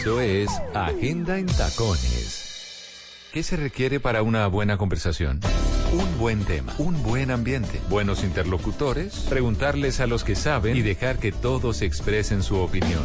Eso es Agenda en Tacones. ¿Qué se requiere para una buena conversación? Un buen tema, un buen ambiente, buenos interlocutores, preguntarles a los que saben y dejar que todos expresen su opinión.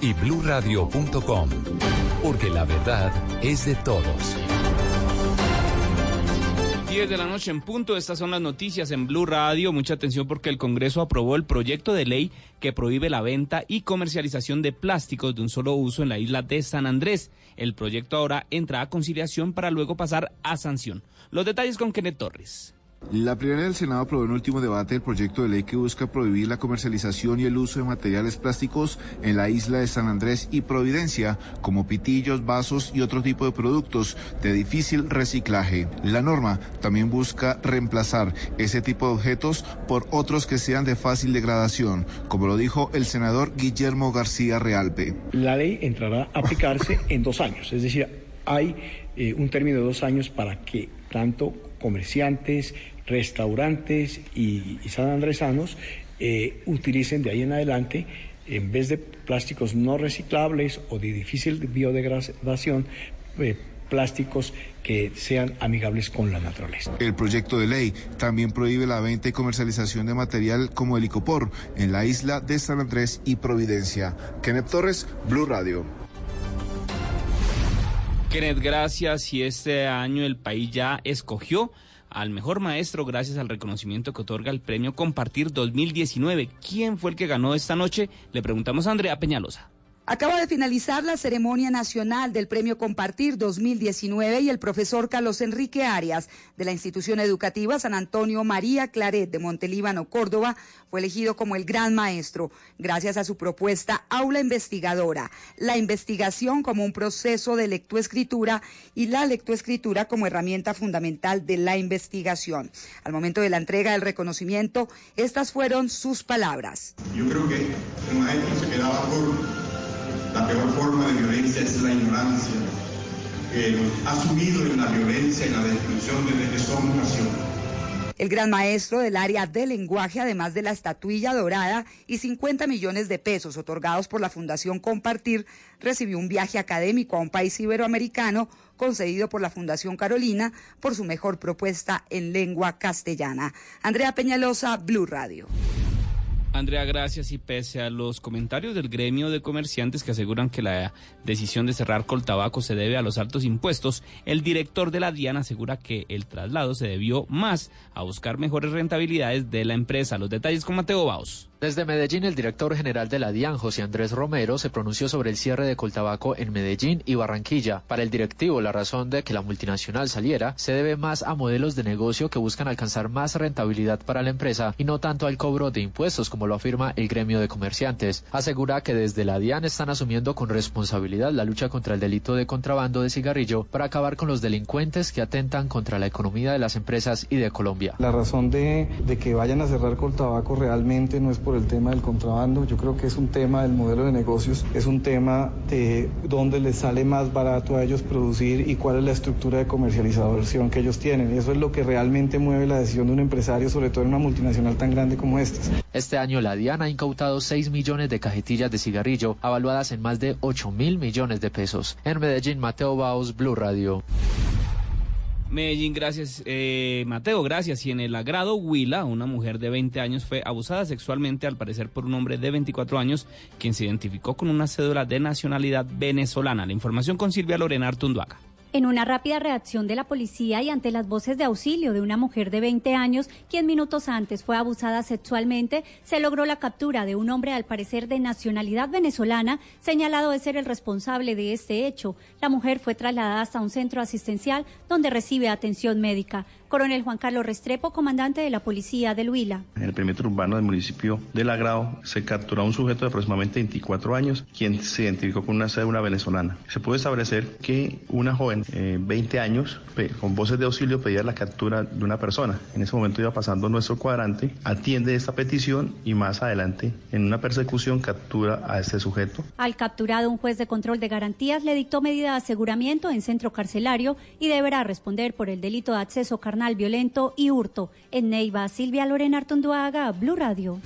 y bluradio.com, porque la verdad es de todos. 10 de la noche en punto, estas son las noticias en Blue Radio. Mucha atención porque el Congreso aprobó el proyecto de ley que prohíbe la venta y comercialización de plásticos de un solo uso en la isla de San Andrés. El proyecto ahora entra a conciliación para luego pasar a sanción. Los detalles con Kenneth Torres. La plenaria del Senado aprobó en último debate el proyecto de ley que busca prohibir la comercialización y el uso de materiales plásticos en la isla de San Andrés y Providencia, como pitillos, vasos y otro tipo de productos de difícil reciclaje. La norma también busca reemplazar ese tipo de objetos por otros que sean de fácil degradación, como lo dijo el senador Guillermo García Realpe. La ley entrará a aplicarse en dos años, es decir, hay eh, un término de dos años para que tanto comerciantes, restaurantes y, sanandresanos eh, utilicen de ahí en adelante, en vez de plásticos no reciclables o de difícil biodegradación, eh, plásticos que sean amigables con la naturaleza. El proyecto de ley también prohíbe la venta y comercialización de material como el icopor en la isla de San Andrés y Providencia. Kenneth Torres, Blue Radio. Kenneth, gracias. Y este año el país ya escogió al mejor maestro gracias al reconocimiento que otorga el premio Compartir 2019. ¿Quién fue el que ganó esta noche? Le preguntamos a Andrea Peñalosa. Acaba de finalizar la ceremonia nacional del Premio Compartir 2019 y el profesor Carlos Enrique Arias de la institución educativa San Antonio María Claret de Montelíbano, Córdoba, fue elegido como el gran maestro gracias a su propuesta Aula Investigadora, la investigación como un proceso de lectoescritura y la lectoescritura como herramienta fundamental de la investigación. Al momento de la entrega del reconocimiento, estas fueron sus palabras. Yo creo que el maestro se quedaba por la peor forma de violencia es la ignorancia, que ha subido en la violencia y la destrucción desde que somos nación. El gran maestro del área de lenguaje, además de la estatuilla dorada y 50 millones de pesos otorgados por la Fundación Compartir, recibió un viaje académico a un país iberoamericano concedido por la Fundación Carolina por su mejor propuesta en lengua castellana. Andrea Peñalosa, Blue Radio. Andrea, gracias. Y pese a los comentarios del gremio de comerciantes que aseguran que la decisión de cerrar Coltabaco se debe a los altos impuestos, el director de la DIAN asegura que el traslado se debió más a buscar mejores rentabilidades de la empresa. Los detalles con Mateo Baos. Desde Medellín, el director general de la DIAN, José Andrés Romero, se pronunció sobre el cierre de Coltabaco en Medellín y Barranquilla. Para el directivo, la razón de que la multinacional saliera se debe más a modelos de negocio que buscan alcanzar más rentabilidad para la empresa y no tanto al cobro de impuestos, como lo afirma el gremio de comerciantes. Asegura que desde la DIAN están asumiendo con responsabilidad la lucha contra el delito de contrabando de cigarrillo para acabar con los delincuentes que atentan contra la economía de las empresas y de Colombia. La razón de, de que vayan a cerrar Coltabaco realmente no es por el tema del contrabando, yo creo que es un tema del modelo de negocios, es un tema de dónde les sale más barato a ellos producir y cuál es la estructura de comercialización que ellos tienen. Eso es lo que realmente mueve la decisión de un empresario, sobre todo en una multinacional tan grande como esta. Este año la DIAN ha incautado 6 millones de cajetillas de cigarrillo, avaluadas en más de 8 mil millones de pesos. En Medellín, Mateo Baos, Blue Radio. Medellín, gracias. Eh, Mateo, gracias. Y en el agrado Huila, una mujer de 20 años fue abusada sexualmente, al parecer por un hombre de 24 años, quien se identificó con una cédula de nacionalidad venezolana. La información con Silvia Lorena Artunduaga. En una rápida reacción de la policía y ante las voces de auxilio de una mujer de 20 años, quien minutos antes fue abusada sexualmente, se logró la captura de un hombre al parecer de nacionalidad venezolana, señalado de ser el responsable de este hecho. La mujer fue trasladada hasta un centro asistencial donde recibe atención médica. Coronel Juan Carlos Restrepo, comandante de la Policía de Huila. En el perímetro urbano del municipio de Lagrao se capturó a un sujeto de aproximadamente 24 años, quien se identificó con una cédula venezolana. Se pudo establecer que una joven, eh, 20 años, con voces de auxilio pedía la captura de una persona. En ese momento iba pasando nuestro cuadrante, atiende esta petición y más adelante, en una persecución, captura a este sujeto. Al capturado, un juez de control de garantías le dictó medida de aseguramiento en centro carcelario y deberá responder por el delito de acceso carnal violento y hurto. En Neiva, Silvia Lorena Artonduaga, Blue Radio.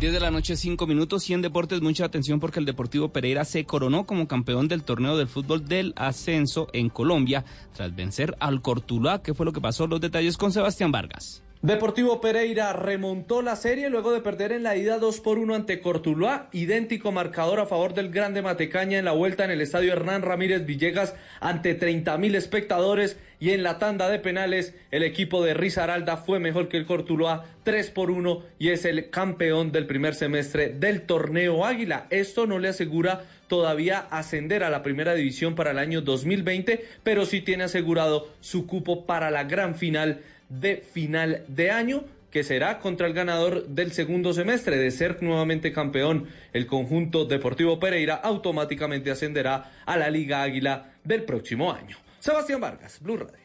10 de la noche, 5 minutos. Y en deportes, mucha atención porque el Deportivo Pereira se coronó como campeón del torneo del fútbol del ascenso en Colombia tras vencer al Cortuluá. ¿Qué fue lo que pasó? Los detalles con Sebastián Vargas. Deportivo Pereira remontó la serie luego de perder en la ida 2 por 1 ante Cortuluá, idéntico marcador a favor del Grande Matecaña en la vuelta en el estadio Hernán Ramírez Villegas ante 30 mil espectadores y en la tanda de penales el equipo de Risaralda fue mejor que el Cortuluá 3 por 1 y es el campeón del primer semestre del torneo Águila. Esto no le asegura todavía ascender a la primera división para el año 2020, pero sí tiene asegurado su cupo para la gran final de final de año que será contra el ganador del segundo semestre. De ser nuevamente campeón, el conjunto Deportivo Pereira automáticamente ascenderá a la Liga Águila del próximo año. Sebastián Vargas, Blue Radio.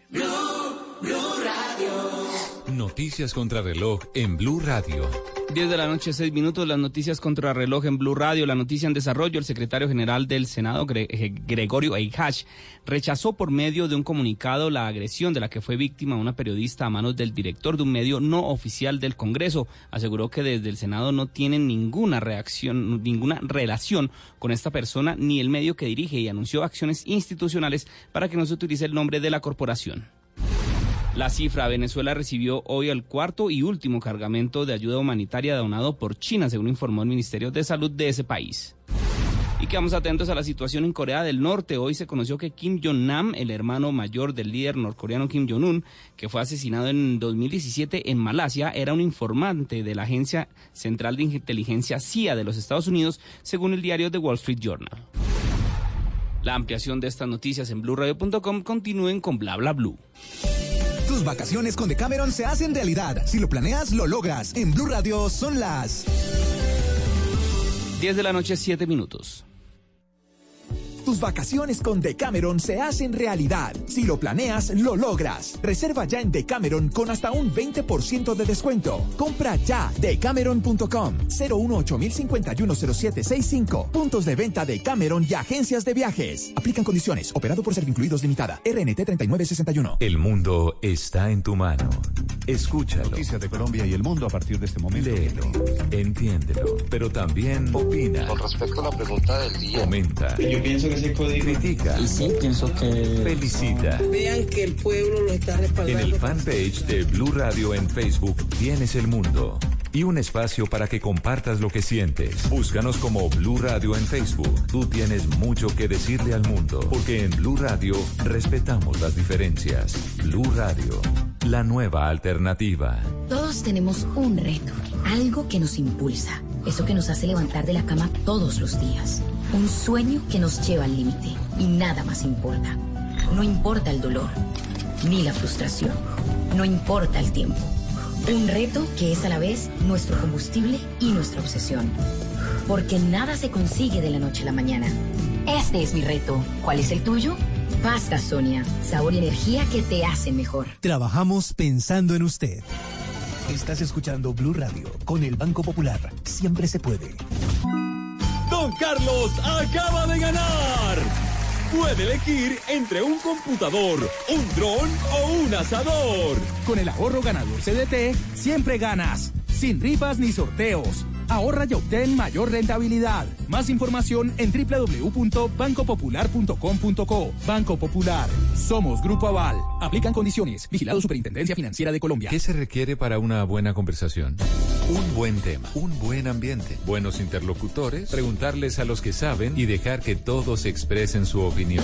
Noticias contra reloj en Blue Radio. 10 de la noche, 6 minutos, las noticias contra reloj en Blue Radio. La noticia en desarrollo, el secretario general del Senado, eh, Gregorio Eichash, rechazó por medio de un comunicado la agresión de la que fue víctima una periodista a manos del director de un medio no oficial del Congreso. Aseguró que desde el Senado no tienen ninguna reacción, ninguna relación con esta persona ni el medio que dirige y anunció acciones institucionales para que no se utilice el nombre de la corporación. La cifra, Venezuela recibió hoy el cuarto y último cargamento de ayuda humanitaria donado por China, según informó el Ministerio de Salud de ese país. Y quedamos atentos a la situación en Corea del Norte. Hoy se conoció que Kim Jong-nam, el hermano mayor del líder norcoreano Kim Jong-un, que fue asesinado en 2017 en Malasia, era un informante de la Agencia Central de Inteligencia CIA de los Estados Unidos, según el diario The Wall Street Journal. La ampliación de estas noticias en blueradio.com continúen con bla bla blue. Tus vacaciones con Decameron se hacen realidad. Si lo planeas, lo logras. En Blue Radio son las 10 de la noche, 7 minutos. Tus vacaciones con Decameron se hacen realidad. Si lo planeas, lo logras. Reserva ya en Decameron con hasta un 20% de descuento. Compra ya decameron.com 018 Puntos de venta de Cameron y agencias de viajes. Aplican condiciones. Operado por Servincluidos Limitada. RNT 3961. El mundo está en tu mano. Escúchalo. Noticias de Colombia y el mundo a partir de este momento. Léelo. Entiéndelo. Pero también opina. Con respecto a la pregunta del día. Comenta. Yo pienso que Critica. Y sí, pienso que. Felicita. Vean que el pueblo lo está respaldando. En el fanpage de Blue Radio en Facebook tienes el mundo. Y un espacio para que compartas lo que sientes. Búscanos como Blue Radio en Facebook. Tú tienes mucho que decirle al mundo. Porque en Blue Radio respetamos las diferencias. Blue Radio, la nueva alternativa. Todos tenemos un reto. Algo que nos impulsa. Eso que nos hace levantar de la cama todos los días. Un sueño que nos lleva al límite y nada más importa. No importa el dolor, ni la frustración. No importa el tiempo. Un reto que es a la vez nuestro combustible y nuestra obsesión. Porque nada se consigue de la noche a la mañana. Este es mi reto. ¿Cuál es el tuyo? Pasta Sonia. Sabor y energía que te hacen mejor. Trabajamos pensando en usted. Estás escuchando Blue Radio con el Banco Popular. Siempre se puede. Don Carlos acaba de ganar. Puede elegir entre un computador, un dron o un asador. Con el ahorro ganador CDT, siempre ganas. Sin rifas ni sorteos. Ahorra y obtén mayor rentabilidad. Más información en www.bancopopular.com.co. Banco Popular. Somos Grupo Aval. Aplican condiciones. Vigilado Superintendencia Financiera de Colombia. ¿Qué se requiere para una buena conversación? Un buen tema, un buen ambiente, buenos interlocutores, preguntarles a los que saben y dejar que todos expresen su opinión.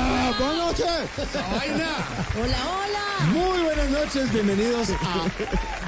buenas noches. Hola, hola. Muy buenas noches, bienvenidos a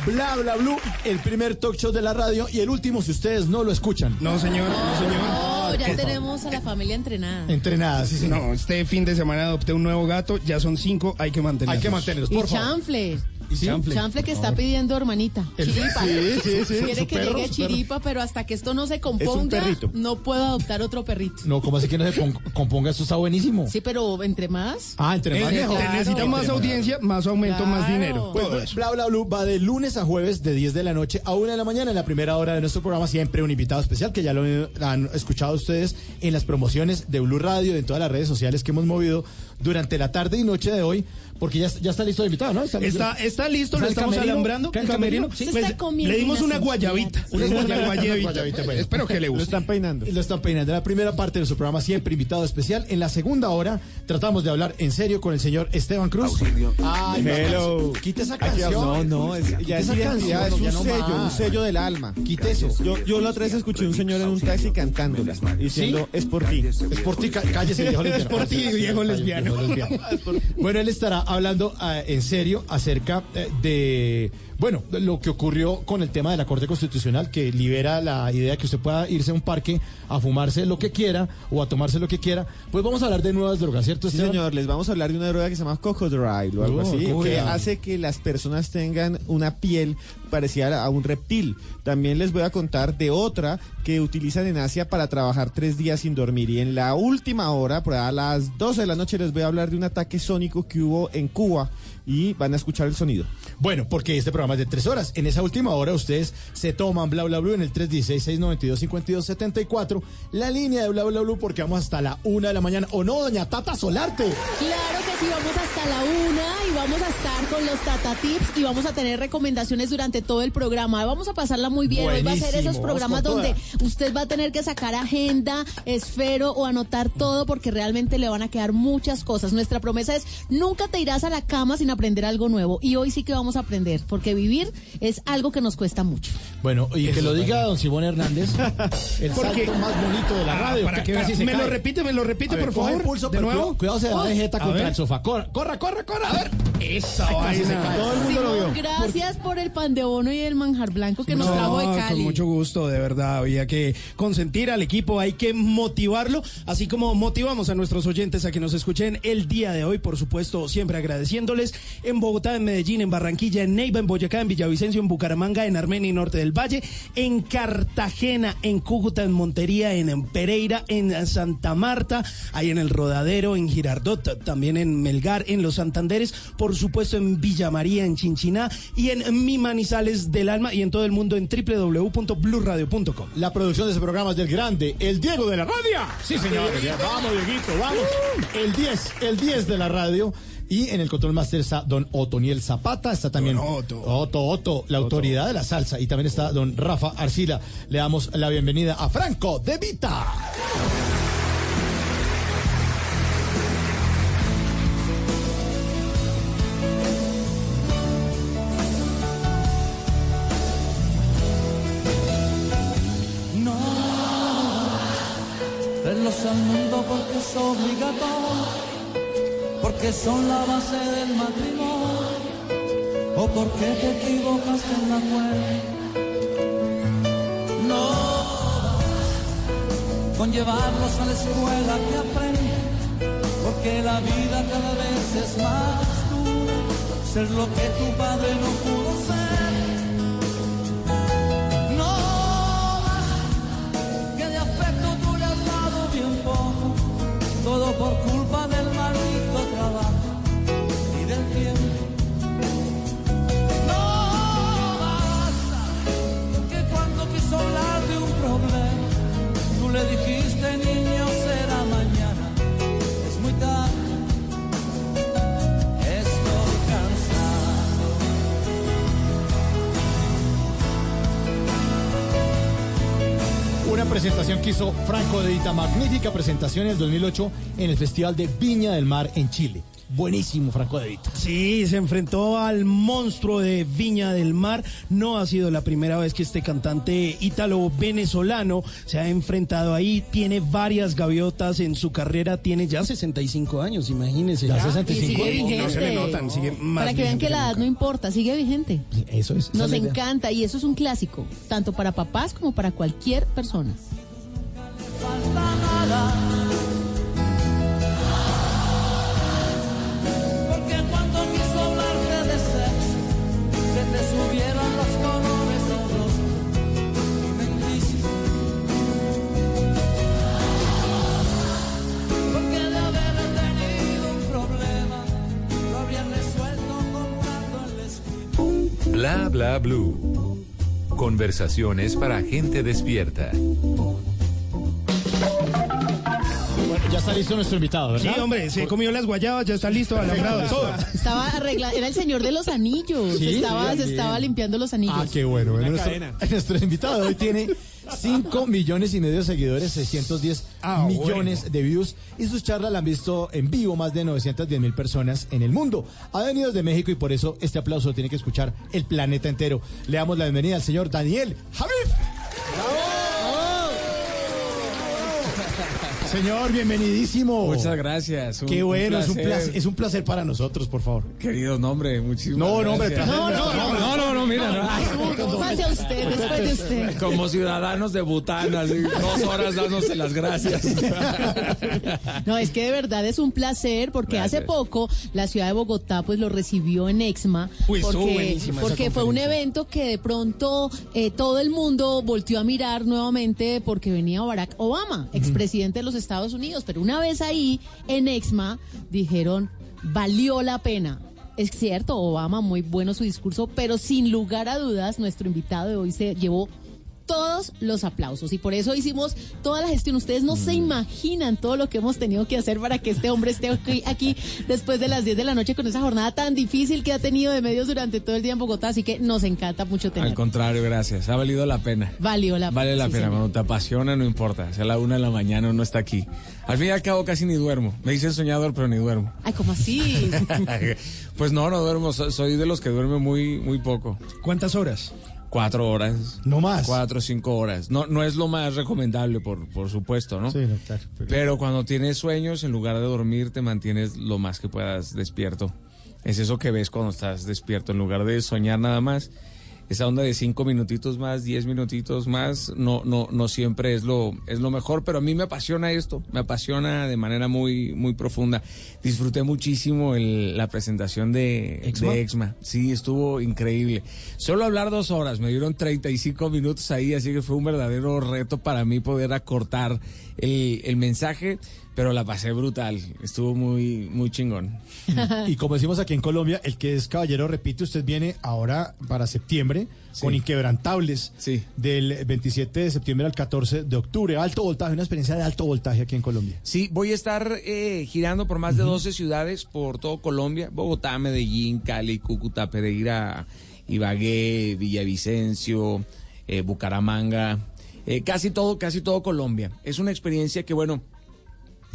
Bla Bla Blue, el primer talk show de la radio y el último si ustedes no lo escuchan. No, señor, no, señor. No, ya tenemos a la familia entrenada. Entrenada, sí, señor. No, este fin de semana adopté un nuevo gato, ya son cinco, hay que mantenerlos. Hay que mantenerlos, Y por favor. chanfle. ¿Sí? Chanfle. Chanfle que está pidiendo hermanita. El- Chiripa. sí, sí, sí, Quiere que perro, llegue chiripa, pero hasta que esto no se componga, no puedo adoptar otro perrito. No, como así que no se pon- componga? Esto está buenísimo. Sí, pero entre más. Ah, entre más Eh, mejor. te necesita Claro. más audiencia, más aumento, más Claro. dinero. Pues, Todo eso. Bla Bla Blue va de lunes a jueves de 10 de la noche a 1 de la mañana en la primera hora de nuestro programa. Siempre un invitado especial que ya lo han escuchado ustedes en las promociones de Blue Radio, en todas las redes sociales que hemos movido durante la tarde y noche de hoy, porque ya, ya está listo el invitado, ¿no? Está, está listo, lo ¿Está estamos camerino? alambrando. ¿Está el camerino. Pues, está comiendo le dimos una guayabita. Una guayabita. guayabita, bueno. Espero que le Lo guste. están peinando. Lo están peinando. En la primera parte de nuestro programa, siempre invitado especial. En la segunda hora, tratamos de hablar en serio con el señor Esteban Cruz. Ay, Hello. Quite esa canción. No, no, es, ya es esa identidad, canción, es ya un no sello, más. un sello del alma. Quite eso. Yo, yo la otra vez escuché un señor en un taxi cantándola, diciendo, es por ti. Es por ti, cá- cállese, viejo lesbiano. Es por ti, viejo lesbiano. Bueno, él estará hablando eh, en serio acerca de, bueno, de lo que ocurrió con el tema de la Corte Constitucional, que libera la idea que usted pueda irse a un parque a fumarse lo que quiera o a tomarse lo que quiera. Pues vamos a hablar de nuevas drogas, ¿cierto, Sí, señor, les vamos a hablar de una droga que se llama Cocodrile o algo Oh, así, que hace que las personas tengan una piel parecida a un reptil. También les voy a contar de otra que utilizan en Asia para trabajar tres días sin dormir. Y en la última hora, por a las 12 de la noche, les voy a hablar de un ataque sónico que hubo en Cuba y van a escuchar el sonido. Bueno, porque este programa de tres horas. En esa última hora ustedes se toman bla bla bla en el 316-692-5274, la línea de bla bla bla porque vamos hasta la una de la mañana. ¿O no, doña Tata Solarte? Claro que sí, vamos hasta la una y vamos a estar con los Tata Tips y vamos a tener recomendaciones durante todo el programa. Vamos a pasarla muy bien. Hoy va a ser esos programas donde toda. usted va a tener que sacar agenda, esfero o anotar todo porque realmente le van a quedar muchas cosas. Nuestra promesa es nunca te irás a la cama sin aprender algo nuevo y hoy sí que vamos a aprender porque vivir es algo que nos cuesta mucho. Bueno, y que lo diga don Simón Hernández, el Porque- salto más bonito de la Ah, radio. para que casi se me cae. lo repite, me lo repite, ver, por favor. el pulso, de pero nuevo. Cuidado, se va de jeta contra ver. el sofá. Corra, corra, corra, corra. A ver, esa vaina. Todo el mundo lo vio. Gracias por el pan de bono y el manjar blanco que nos No, trajo de Cali. Con mucho gusto, de verdad. Había que consentir al equipo, hay que motivarlo, así como motivamos a nuestros oyentes a que nos escuchen el día de hoy, por supuesto, siempre agradeciéndoles en Bogotá, en Medellín, en Barranquilla, en Neiva, en Boyacá, en Villavicencio, en Bucaramanga, en Armenia y Norte del Valle, en Cartagena, en Cúcuta, en Montería, en Pereira, en Santa Marta, ahí en el Rodadero, en Girardot, también en Melgar, en Los Santanderes, por supuesto en Villa María, en Chinchiná y en Mi Manizales del Alma y en todo el mundo en www.bluradio.com. La producción de ese programa es del grande, el Diego de la radio. Sí, señor. Vamos, Dieguito, vamos. El 10, el 10 de la radio. Y en el control master está don Otoniel Zapata, está también Don Otto. Otto, Otto, la autoridad de la salsa. Y también está don Rafa Arcila. Le damos la bienvenida a Franco de Vita. Son la base del matrimonio, o porque te equivocaste en la muerte. No, con llevarlos a la escuela que aprenden, porque la vida cada vez es más dura, ser lo que tu padre no pudo ser. No que de afecto tú le has dado bien poco, todo por culpa le dijiste niño será mañana, es muy tarde. Estoy cansado. Una presentación que hizo Franco de Vita, magnífica presentación en el 2008 en el Festival de Viña del Mar en Chile. Buenísimo, Franco De Vita. Sí, se enfrentó al monstruo de Viña del Mar. No ha sido la primera vez que este cantante ítalo-venezolano se ha enfrentado ahí. Tiene varias gaviotas en su carrera. Tiene ya 65 años, imagínense. Ya Ya 65 Y sigue años. No se le notan, sigue más Para que vean que la edad no importa, sigue vigente. Eso es. Nos encanta y eso es un clásico, tanto para papás como para cualquier persona. Bla bla blue. Conversaciones para gente despierta. Bueno, ya está listo nuestro invitado, Sí, ¿verdad? hombre, se comió las guayabas, ya está listo, alambrado, todo. Estaba arreglando, era el señor de los anillos, Sí, estaba, sí, se estaba limpiando los anillos. Ah, qué bueno. bueno Una nuestro, nuestro invitado de hoy tiene 5 millones y medio de seguidores, 610 Ah, millones bueno. de views y sus charlas la han visto en vivo más de 910 mil personas en el mundo. Ha venido desde México y por eso este aplauso lo tiene que escuchar el planeta entero. Le damos la bienvenida al señor Daniel Javif. Señor, bienvenidísimo. Muchas gracias. un- Qué bueno, es un placer. es un placer para nosotros, por favor. Querido nombre, muchísimas No, no, placer. No, no, no, no, no, mira, no. Pase a usted, después de usted. Como ciudadanos de Bután, así, dos horas dándose las gracias. No, es que de verdad es un placer porque Gracias. hace poco la ciudad de Bogotá pues lo recibió en Exma Uy, estuvo porque, porque fue un evento que de pronto eh, todo el mundo volteó a mirar nuevamente porque venía Barack Obama, expresidente de los Estados Unidos, pero una vez ahí en Exma dijeron valió la pena. Es cierto, Obama, muy bueno su discurso, pero sin lugar a dudas, nuestro invitado de hoy se llevó todos los aplausos y por eso hicimos toda la gestión. Ustedes no se imaginan todo lo que hemos tenido que hacer para que este hombre esté aquí, aquí después de las 10 de la noche con esa jornada tan difícil que ha tenido de medios durante todo el día en Bogotá, así que nos encanta mucho Al tener. contrario, gracias. Ha valido la pena. Valió la Vale la sí, pena, señor. cuando te apasiona no importa, sea la una de la mañana uno está aquí. Al fin y al cabo casi ni duermo. Me dicen soñador, pero ni duermo. Ay, ¿cómo así? pues no, no duermo, so- soy de los que duerme muy, muy poco. ¿Cuántas horas? Cuatro horas. No más. Cuatro o cinco horas. No, no es lo más recomendable, por, por supuesto, ¿no? Sí, no, claro. Pero cuando tienes sueños, en lugar de dormir, te mantienes lo más que puedas despierto. Es eso que ves cuando estás despierto. En lugar de soñar nada más, esa onda de cinco minutitos más, diez minutitos más, no, no, no siempre es lo, es lo mejor. Pero a mí me apasiona esto, me apasiona de manera muy, muy profunda. Disfruté muchísimo el- la presentación de ¿Exma? de Exma. Sí, estuvo increíble. Solo hablar dos horas, me dieron 35 minutos ahí, así que fue un verdadero reto para mí poder acortar el, el mensaje, pero la pasé brutal. Estuvo muy, muy chingón. Y como decimos aquí en Colombia, el que es caballero repite, usted viene ahora para septiembre Sí. con Inquebrantables Sí. del 27 de septiembre al 14 de octubre. Alto voltaje, una experiencia de alto voltaje aquí en Colombia. Sí, voy a estar eh, girando por más de 12 ciudades por todo Colombia, Bogotá, Medellín, Cali, Cúcuta, Pereira, Ibagué, Villavicencio, eh, Bucaramanga, eh, casi todo, casi todo Colombia. Es una experiencia que, bueno,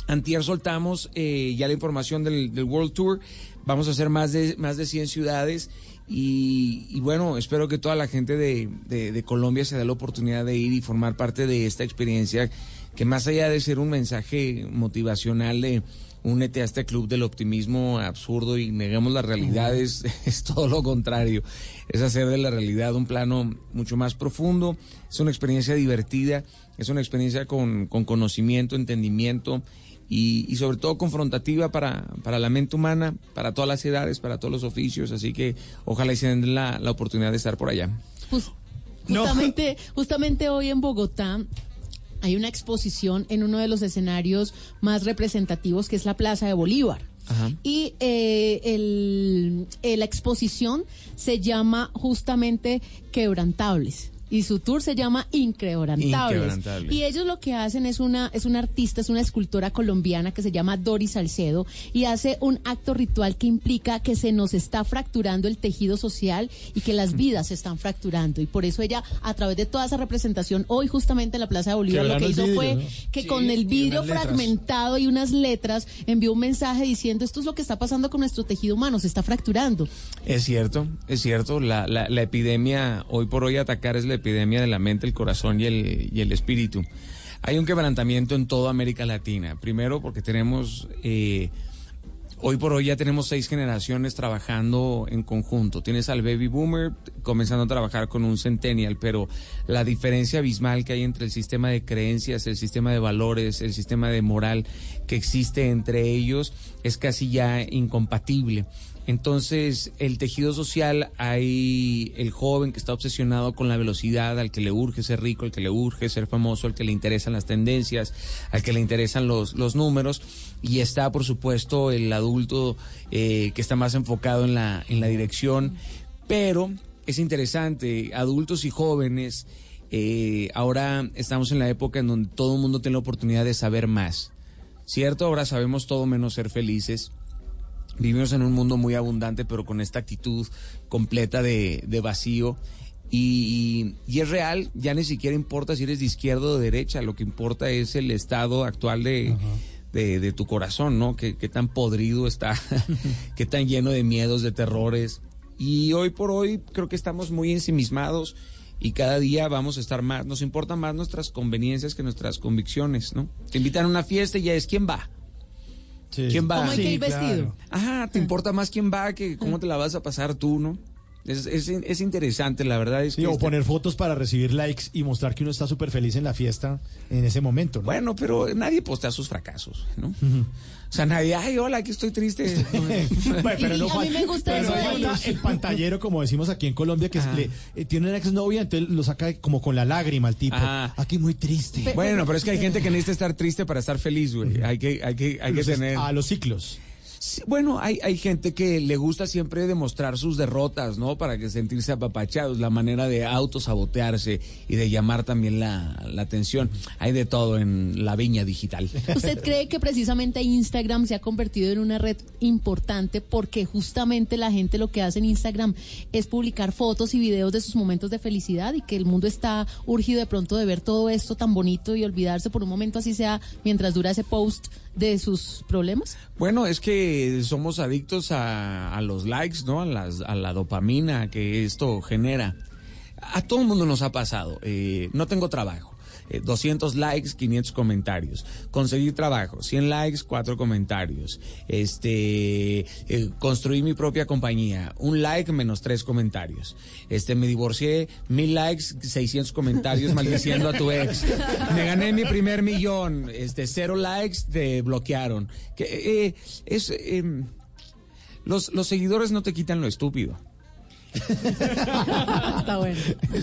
Antier soltamos eh, ya la información del, del World Tour. Vamos a hacer más de, más de 100 ciudades. Y, bueno, espero que toda la gente de, de- de Colombia se dé la oportunidad de ir y formar parte de esta experiencia que más allá de ser un mensaje motivacional de únete a este club del optimismo absurdo y neguemos las realidades, es todo lo contrario. Es hacer de la realidad un plano mucho más profundo. Es una experiencia divertida, es una experiencia con, con conocimiento, entendimiento y, y sobre todo confrontativa para, para la mente humana, para todas las edades, para todos los oficios. Así que ojalá y se den la, la oportunidad de estar por allá. Jus- No. justamente, justamente hoy en Bogotá hay una exposición en uno de los escenarios más representativos que es la Plaza de Bolívar. Ajá. Y eh, el- eh, la exposición se llama justamente Quebrantables. Y su tour se llama. Inquebrantables. Y ellos lo que hacen es una es una artista, es una escultora colombiana que se llama Doris Salcedo y hace un acto ritual que implica que se nos está fracturando el tejido social y que las vidas se están fracturando y por eso ella a través de toda esa representación hoy justamente en la Plaza de Bolívar lo que hizo fue que Sí, con el vidrio letras. fragmentado y unas letras envió un mensaje diciendo esto es lo que está pasando con nuestro tejido humano, se está fracturando. Es cierto, es cierto. La, la, la epidemia, hoy por hoy atacar es la epidemia de la mente, el corazón y el, y el espíritu. Hay un quebrantamiento en toda América Latina. Primero porque tenemos, eh, hoy por hoy ya tenemos seis generaciones trabajando en conjunto. Tienes al baby boomer comenzando a trabajar con un centennial, pero la diferencia abismal que hay entre el sistema de creencias, el sistema de valores, el sistema de moral que existe entre ellos es casi ya incompatible. Entonces, el tejido social, hay el joven que está obsesionado con la velocidad, al que le urge ser rico, al que le urge ser famoso, al que le interesan las tendencias, al que le interesan los, los números, y está, por supuesto, el adulto eh, que está más enfocado en la, en la dirección, pero es interesante, adultos y jóvenes, eh, ahora estamos en la época en donde todo el mundo tiene la oportunidad de saber más, ¿cierto? Ahora sabemos todo menos ser felices. Vivimos en un mundo muy abundante, pero con esta actitud completa de, de vacío. Y, y es real, ya ni siquiera importa si eres de izquierda o de derecha, lo que importa es el estado actual de, de, de tu corazón, ¿no? Qué, qué tan podrido está, qué tan lleno de miedos, de terrores. Y hoy por hoy creo que estamos muy ensimismados y cada día vamos a estar más, nos importan más nuestras conveniencias que nuestras convicciones, ¿no? Te invitan a una fiesta y ya es quién va. ¿Quién va? ¿Cómo hay que ir vestido? Ajá, te importa más quién va que cómo te la vas a pasar tú, ¿no? Es, es, es interesante, la verdad es Sí, que... o este- poner fotos para recibir likes y mostrar que uno está súper feliz en la fiesta en ese momento. ¿no? Bueno, pero nadie postea sus fracasos, ¿no? O sea, nadie, ay, hola, aquí estoy triste. Bueno, pero Y- no y a mí me gusta pero eso no de el pantallero, como decimos aquí en Colombia, que es- le- eh, tiene una exnovia, entonces lo saca como con la lágrima el tipo. Ajá. Aquí muy triste. Bueno, pero es que hay gente que necesita estar triste para estar feliz, güey. Hay que, hay que, hay que Los- tener... A los ciclos. Sí, bueno, hay, hay gente que le gusta siempre demostrar sus derrotas, ¿no? Para que sentirse apapachados, la manera de autosabotearse y de llamar también la, la atención. Hay de todo en la viña digital. ¿Usted cree que precisamente Instagram se ha convertido en una red importante porque justamente la gente lo que hace en Instagram es publicar fotos y videos de sus momentos de felicidad y que el mundo está urgido de pronto de ver todo esto tan bonito y olvidarse por un momento así sea mientras dura ese post de sus problemas? Bueno, es que somos adictos a, a los likes, ¿no? A, las, a la dopamina que esto genera. A todo el mundo nos ha pasado. Eh, no tengo trabajo. Eh, 200 likes, 500 comentarios. Conseguir trabajo, 100 likes, 4 comentarios. Este, eh, construí mi propia compañía, un like menos 3 comentarios. Este, me divorcié, 1000 likes, 600 comentarios maldiciendo a tu ex. Me gané mi primer millón, este, cero likes, te bloquearon. Que, eh, es, em, los, los seguidores no te quitan lo estúpido. Está bueno.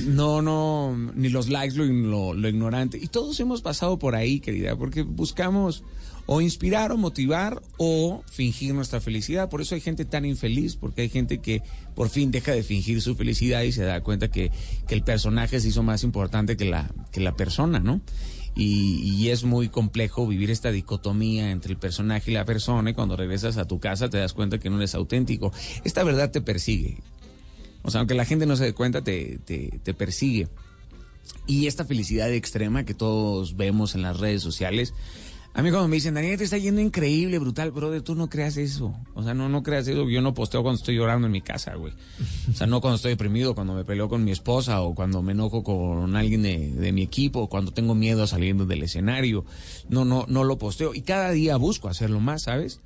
No, no, ni los likes, lo, lo- ignorante. Y todos hemos pasado por ahí, querida, porque buscamos o inspirar o motivar o fingir nuestra felicidad. Por eso hay gente tan infeliz, porque hay gente que por fin deja de fingir su felicidad y se da cuenta que, que el personaje se hizo más importante que la, que la persona, ¿no? Y, y es muy complejo vivir esta dicotomía entre el personaje y la persona y cuando regresas a tu casa te das cuenta que no eres auténtico. Esta verdad te persigue. O sea, aunque la gente no se dé cuenta, te, te, te persigue. Y esta felicidad extrema que todos vemos en las redes sociales. A mí cuando me dicen, Daniel, te está yendo increíble, brutal, brother, tú no creas eso. O sea, no, no creas eso. Yo no posteo cuando estoy llorando en mi casa, güey. O sea, no cuando estoy deprimido, cuando me peleo con mi esposa o cuando me enojo con alguien de, de mi equipo o cuando tengo miedo saliendo del escenario. No, no, no lo posteo. Y cada día busco hacerlo más, ¿sabes?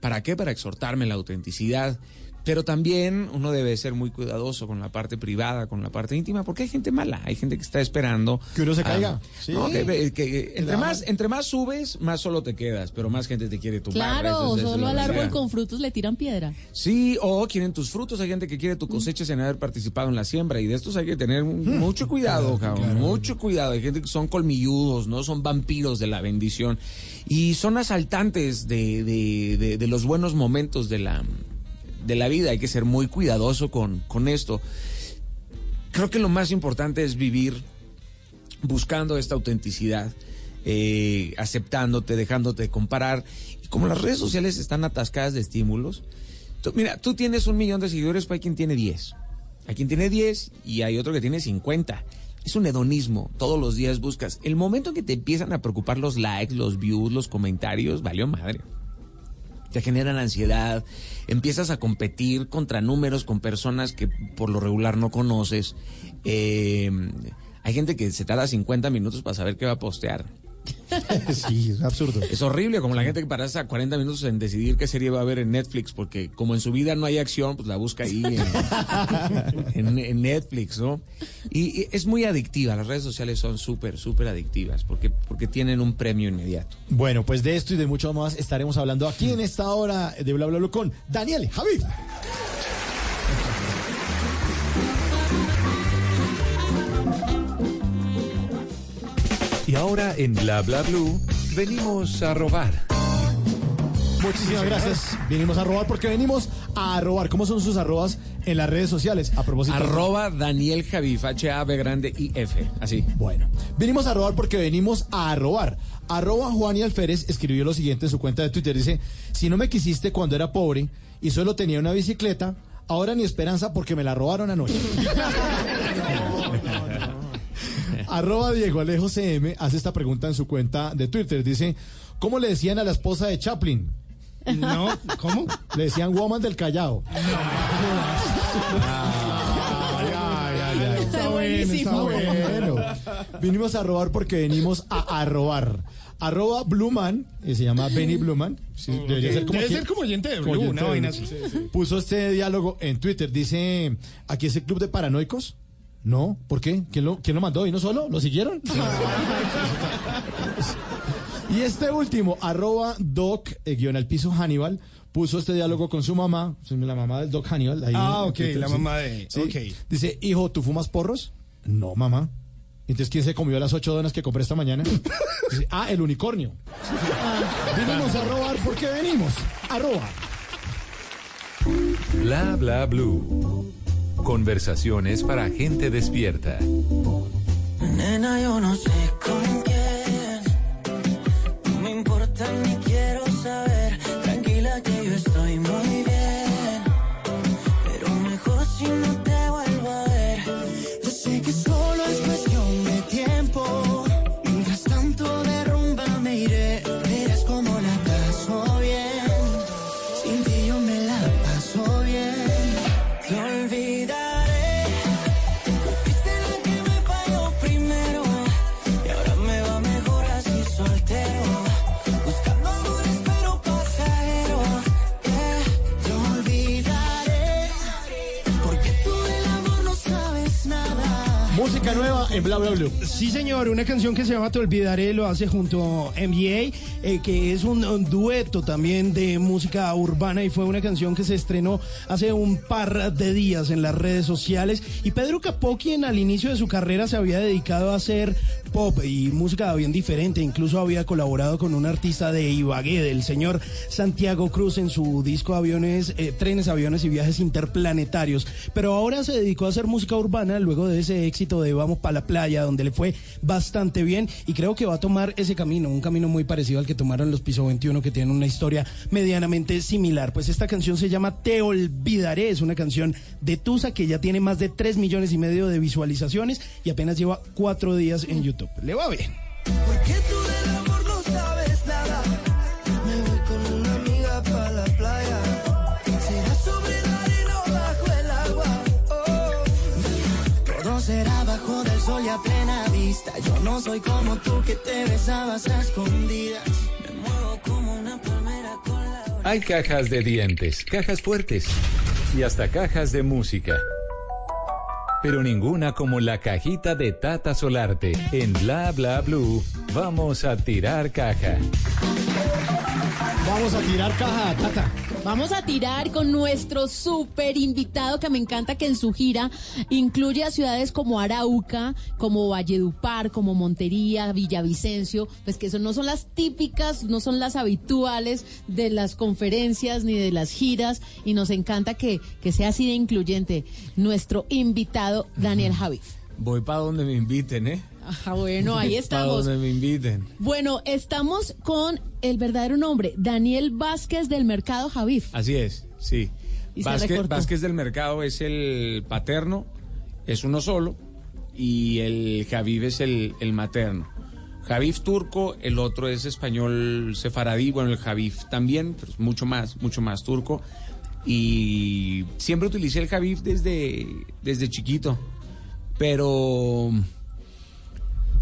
¿Para qué? Para exhortarme la autenticidad. Pero también uno debe ser muy cuidadoso con la parte privada, con la parte íntima, porque hay gente mala, hay gente que está esperando. Que uno se a- caiga. Sí. no, que- que- entre, Claro. más, entre más subes, más solo te quedas, pero más gente te quiere tumbar. Claro, Eso solo al árbol con frutos le tiran piedra. Sí, o quieren tus frutos, hay gente que quiere tu cosecha sin haber participado en la siembra y de estos hay que tener mucho cuidado, cabrón, mucho cuidado. Hay gente que son colmilludos, ¿no? Son vampiros de la bendición y son asaltantes de, de- de- de los buenos momentos de la, de la vida. Hay que ser muy cuidadoso con, con esto. creo que lo más importante es vivir buscando esta autenticidad, eh, aceptándote, dejándote comparar. Como las redes sociales están atascadas de estímulos, tú- mira, tú tienes un millón de seguidores, pero hay quien tiene 10. Hay quien tiene 10 y hay otro que tiene 50. Es un hedonismo, todos los días buscas. El momento en que te empiezan a preocupar los likes, los views, los comentarios, valió madre te generan ansiedad, empiezas a competir contra números con personas que por lo regular no conoces. Eh, hay gente que se tarda 50 minutos para saber qué va a postear. sí, es absurdo. Es horrible, como la gente que pasa 40 minutos en decidir qué serie va a ver en Netflix, porque como en su vida no hay acción, pues la busca ahí en, en- en Netflix, ¿no? Y, y es muy adictiva, las redes sociales son súper, súper adictivas, porque, porque tienen un premio inmediato. Bueno, pues de esto y de mucho más estaremos hablando aquí en esta hora de Bla Bla Bla con Daniel Javid. Y ahora en Bla Bla Blue venimos a robar. Muchísimas gracias. Venimos a robar porque venimos a robar. ¿Cómo son sus arrobas en las redes sociales? A propósito. Arroba Daniel Javif, H-A-B grande I F, así. Bueno, venimos a robar porque venimos a robar. Arroba Juan y Alférez escribió lo siguiente en su cuenta de Twitter. Dice, si no me quisiste cuando era pobre y solo tenía una bicicleta, ahora ni esperanza porque me la robaron anoche. Arroba Diego Alejo CM hace esta pregunta en su cuenta de Twitter. Dice, ¿cómo le decían a la esposa de Chaplin? No, ¿cómo? Le decían woman del Callao. Está buenísimo. Bueno, vinimos a robar porque venimos a, a robar. Arroba Bluman, eh, se llama Benny Bluman. Sí, debería ser como Debe quien- ser como oyente de Blue, oyente de así. Puso este diálogo en Twitter. Dice, ¿aquí es el club de paranoicos? No, ¿por qué? ¿Quién lo, quién lo mandó? ¿Y no solo? ¿Lo siguieron? y este último, arroba doc, eh, guion al piso Hannibal, puso este diálogo con su mamá, la mamá del doc Hannibal. ahí Ah, ok, Twitter, la sí. mamá de- Sí. ok. Dice, hijo, ¿tú fumas porros? No, mamá. Entonces, ¿quién se comió las ocho donas que compré esta mañana? Dice, ah, el unicornio. Vinimos a robar porque venimos a robar. Bla Bla Blue. Conversaciones para gente despierta. Nena, yo no sé con quién. No me importa ni en Bla Bla Blue. Sí, señor, una canción que se llama Te Olvidaré, lo hace junto a NBA, eh, que es un, un dueto también de música urbana y fue una canción que se estrenó hace un par de días en las redes sociales. Y Pedro Capó, quien al inicio de su carrera se había dedicado a hacer pop y música bien diferente, incluso había colaborado con un artista de Ibagué, del señor Santiago Cruz, en su disco Aviones, eh, Trenes, Aviones y Viajes Interplanetarios. Pero ahora se dedicó a hacer música urbana luego de ese éxito de Vamos para la playa, donde le fue bastante bien y creo que va a tomar ese camino, un camino muy parecido al que tomaron los Piso 21, que tienen una historia medianamente similar. Pues esta canción se llama Te Olvidaré, es una canción de Tusa que ya tiene más de 3 millones y medio de visualizaciones y apenas lleva 4 días en YouTube. Le va bien. A plena vista. Yo no soy como tú que te besabas a escondidas. Me muevo como una palmera con la Hay cajas de dientes, cajas fuertes y hasta cajas de música. Pero ninguna como la cajita de Tata Solarte. En Bla Bla Blue, vamos a tirar caja. Vamos a tirar caja, Tata. Vamos a tirar con nuestro super invitado que me encanta que en su gira incluye a ciudades como Arauca, como Valledupar, como Montería, Villavicencio, pues que eso no son las típicas, no son las habituales de las conferencias ni de las giras y nos encanta que, que sea así de incluyente nuestro invitado Daniel Javif. Voy para donde me inviten, ¿eh? Ah, bueno, ahí estamos. donde me inviten. Bueno, estamos con el verdadero nombre, Daniel Vázquez del Mercado Javif. Así es, sí. Vázquez del Mercado es el paterno, es uno solo, y el Javif es el, el materno. Javif turco, el otro es español sefaradí, bueno, el Javif también, pero es mucho más, mucho más turco. Y siempre utilicé el Javif desde, desde chiquito, pero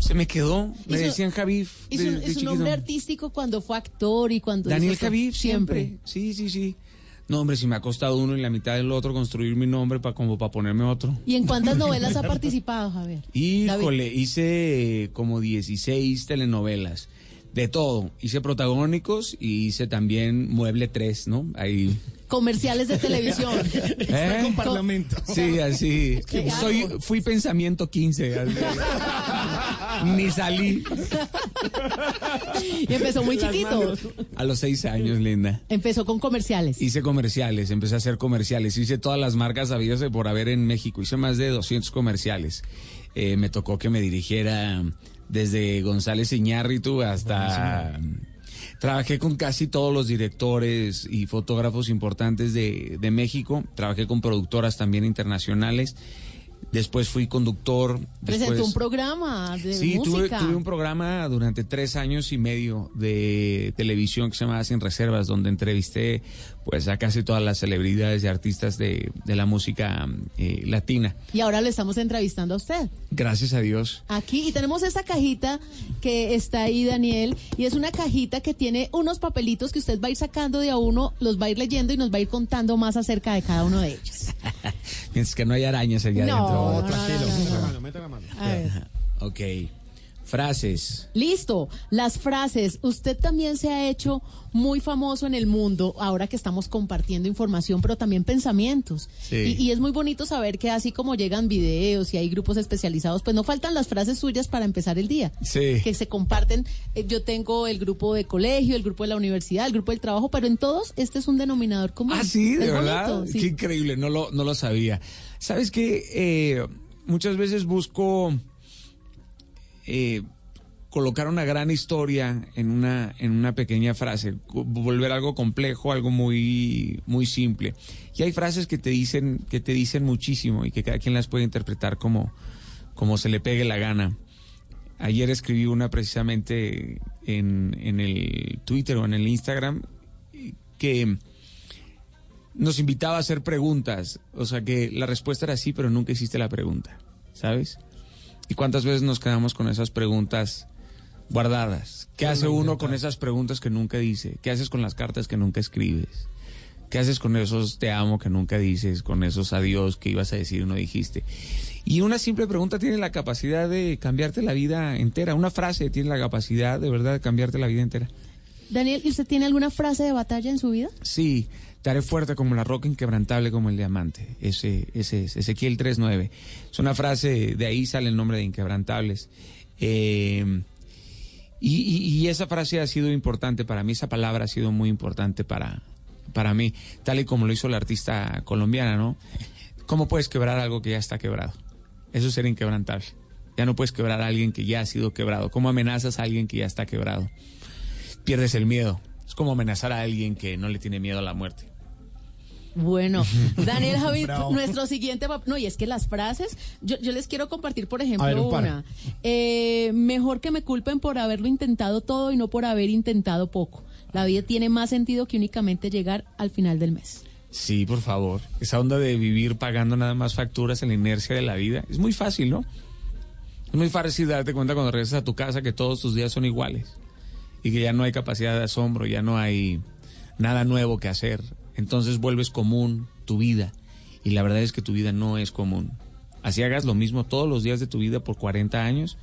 se me quedó, me Hizo- decían Javif. Es un, desde es un chiquito. nombre artístico cuando fue actor y cuando... Daniel. Javif siempre. Sí, sí, sí. No, hombre, si me ha costado uno y la mitad del otro construir mi nombre para como para ponerme otro. ¿Y en cuántas novelas ha participado, Javier? Híjole, hice como 16 telenovelas. De todo. Hice protagónicos y hice también Mueble 3, ¿no? Ahí. Comerciales de televisión. ¿Eh? con Parlamento. Sí, así. Soy, fui pensamiento 15. así. Ni salí. Y empezó muy chiquito. A los seis años, linda. Empezó con comerciales. Hice comerciales, empecé a hacer comerciales, hice todas las marcas habidas de por haber en México, hice más de 200 comerciales. Eh, me tocó que me dirigiera desde González Iñárritu hasta... Trabajé con casi todos los directores y fotógrafos importantes de, de México, trabajé con productoras también internacionales, después fui conductor. Presentó después- un programa de Sí, tuve, música. tuve un programa durante tres años y medio de televisión que se llamaba Sin Reservas, donde entrevisté pues a casi todas las celebridades y artistas de, de la música eh, latina. Y ahora le estamos entrevistando a usted. Gracias a Dios. Aquí, y tenemos esa cajita que está ahí, Daniel, y es una cajita que tiene unos papelitos que usted va a ir sacando de a uno, los va a ir leyendo y nos va a ir contando más acerca de cada uno de ellos. Mientras que no hay arañas allá No, adentro. no, Tranquilo, no, no, meta la no. mano, meta la mano. A ver. Ok. Frases. Listo, las frases. Usted también se ha hecho muy famoso en el mundo ahora que estamos compartiendo información, pero también pensamientos. Sí. Y, y es muy bonito saber que así como llegan videos y hay grupos especializados, pues no faltan las frases suyas para empezar el día. Sí. Que se comparten. Eh, Yo tengo el grupo de colegio, el grupo de la universidad, el grupo del trabajo, pero en todos este es un denominador común. Ah, sí, de Es verdad. sí. Qué increíble, no lo, no lo sabía. ¿Sabes qué? Eh, muchas veces busco eh, colocar una gran historia en una, en una pequeña frase, volver algo complejo, algo muy, muy simple. Y hay frases que te dicen, que te dicen muchísimo y que cada quien las puede interpretar como, como se le pegue la gana. Ayer escribí una precisamente en, en el Twitter o en el Instagram que nos invitaba a hacer preguntas. O sea que la respuesta era sí, pero nunca hiciste la pregunta, ¿sabes? ¿Y cuántas veces nos quedamos con esas preguntas guardadas? ¿Qué hace uno con esas preguntas que nunca dice? ¿Qué haces con las cartas que nunca escribes? ¿Qué haces con esos te amo que nunca dices? Con esos adiós que ibas a decir y no dijiste. Y una simple pregunta tiene la capacidad de cambiarte la vida entera. Una frase tiene la capacidad de verdad de cambiarte la vida entera. Daniel, ¿y usted tiene alguna frase de batalla en su vida? Sí, te haré fuerte como la roca, inquebrantable como el diamante. Ese, ese es Ezequiel 3.9. Es una frase, de ahí sale el nombre de inquebrantables. Eh, y esa frase ha sido importante para mí, esa palabra ha sido muy importante para, para mí, tal y como lo hizo la artista colombiana, ¿no? ¿Cómo puedes quebrar algo que ya está quebrado? Eso es ser inquebrantable. Ya no puedes quebrar a alguien que ya ha sido quebrado. ¿Cómo amenazas a alguien que ya está quebrado? Pierdes el miedo. Es como amenazar a alguien que no le tiene miedo a la muerte. Bueno, Daniel Javid, nuestro siguiente... No, y es que las frases, yo, yo les quiero compartir, por ejemplo, ver, un una. Eh, mejor que me culpen por haberlo intentado todo y no por haber intentado poco. La vida tiene más sentido que únicamente llegar al final del mes. Sí, por favor. Esa onda de vivir pagando nada más facturas en la inercia de la vida. Es muy fácil, ¿no? Es muy fácil darte cuenta cuando regresas a tu casa que todos tus días son iguales. Y que ya no hay capacidad de asombro, ya no hay nada nuevo que hacer. Entonces vuelves común tu vida. Y la verdad es que tu vida no es común. Así hagas lo mismo todos los días de tu vida por 40 años.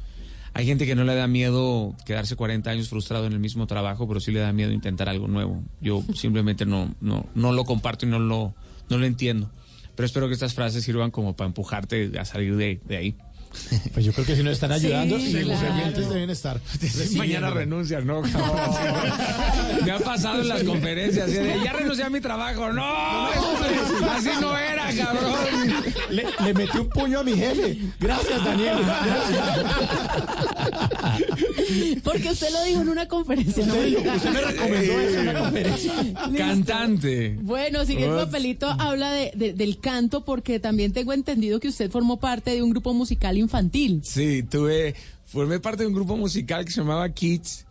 Hay gente que no le da miedo quedarse 40 años frustrado en el mismo trabajo, pero sí le da miedo intentar algo nuevo. Yo simplemente no, no, no lo comparto y no lo, no lo entiendo. Pero espero que estas frases sirvan como para empujarte a salir de, de ahí. Pues yo creo que si nos están ayudando, Sí, sí, los claro. deben estar. Mañana renuncias, ¿no? Me ha pasado en las conferencias. ya renuncié a mi trabajo. ¡No! Así no era, cabrón. Le, le metí un puño a mi jefe. Gracias, Daniel. Porque usted lo dijo en una conferencia, ¿no? Usted, usted me recomendó eso en una conferencia. Cantante. Bueno, siguiente Uf. papelito habla de, de- del canto porque también tengo entendido que usted formó parte de un grupo musical infantil. Sí, tuve, formé parte de un grupo musical que se llamaba Kids,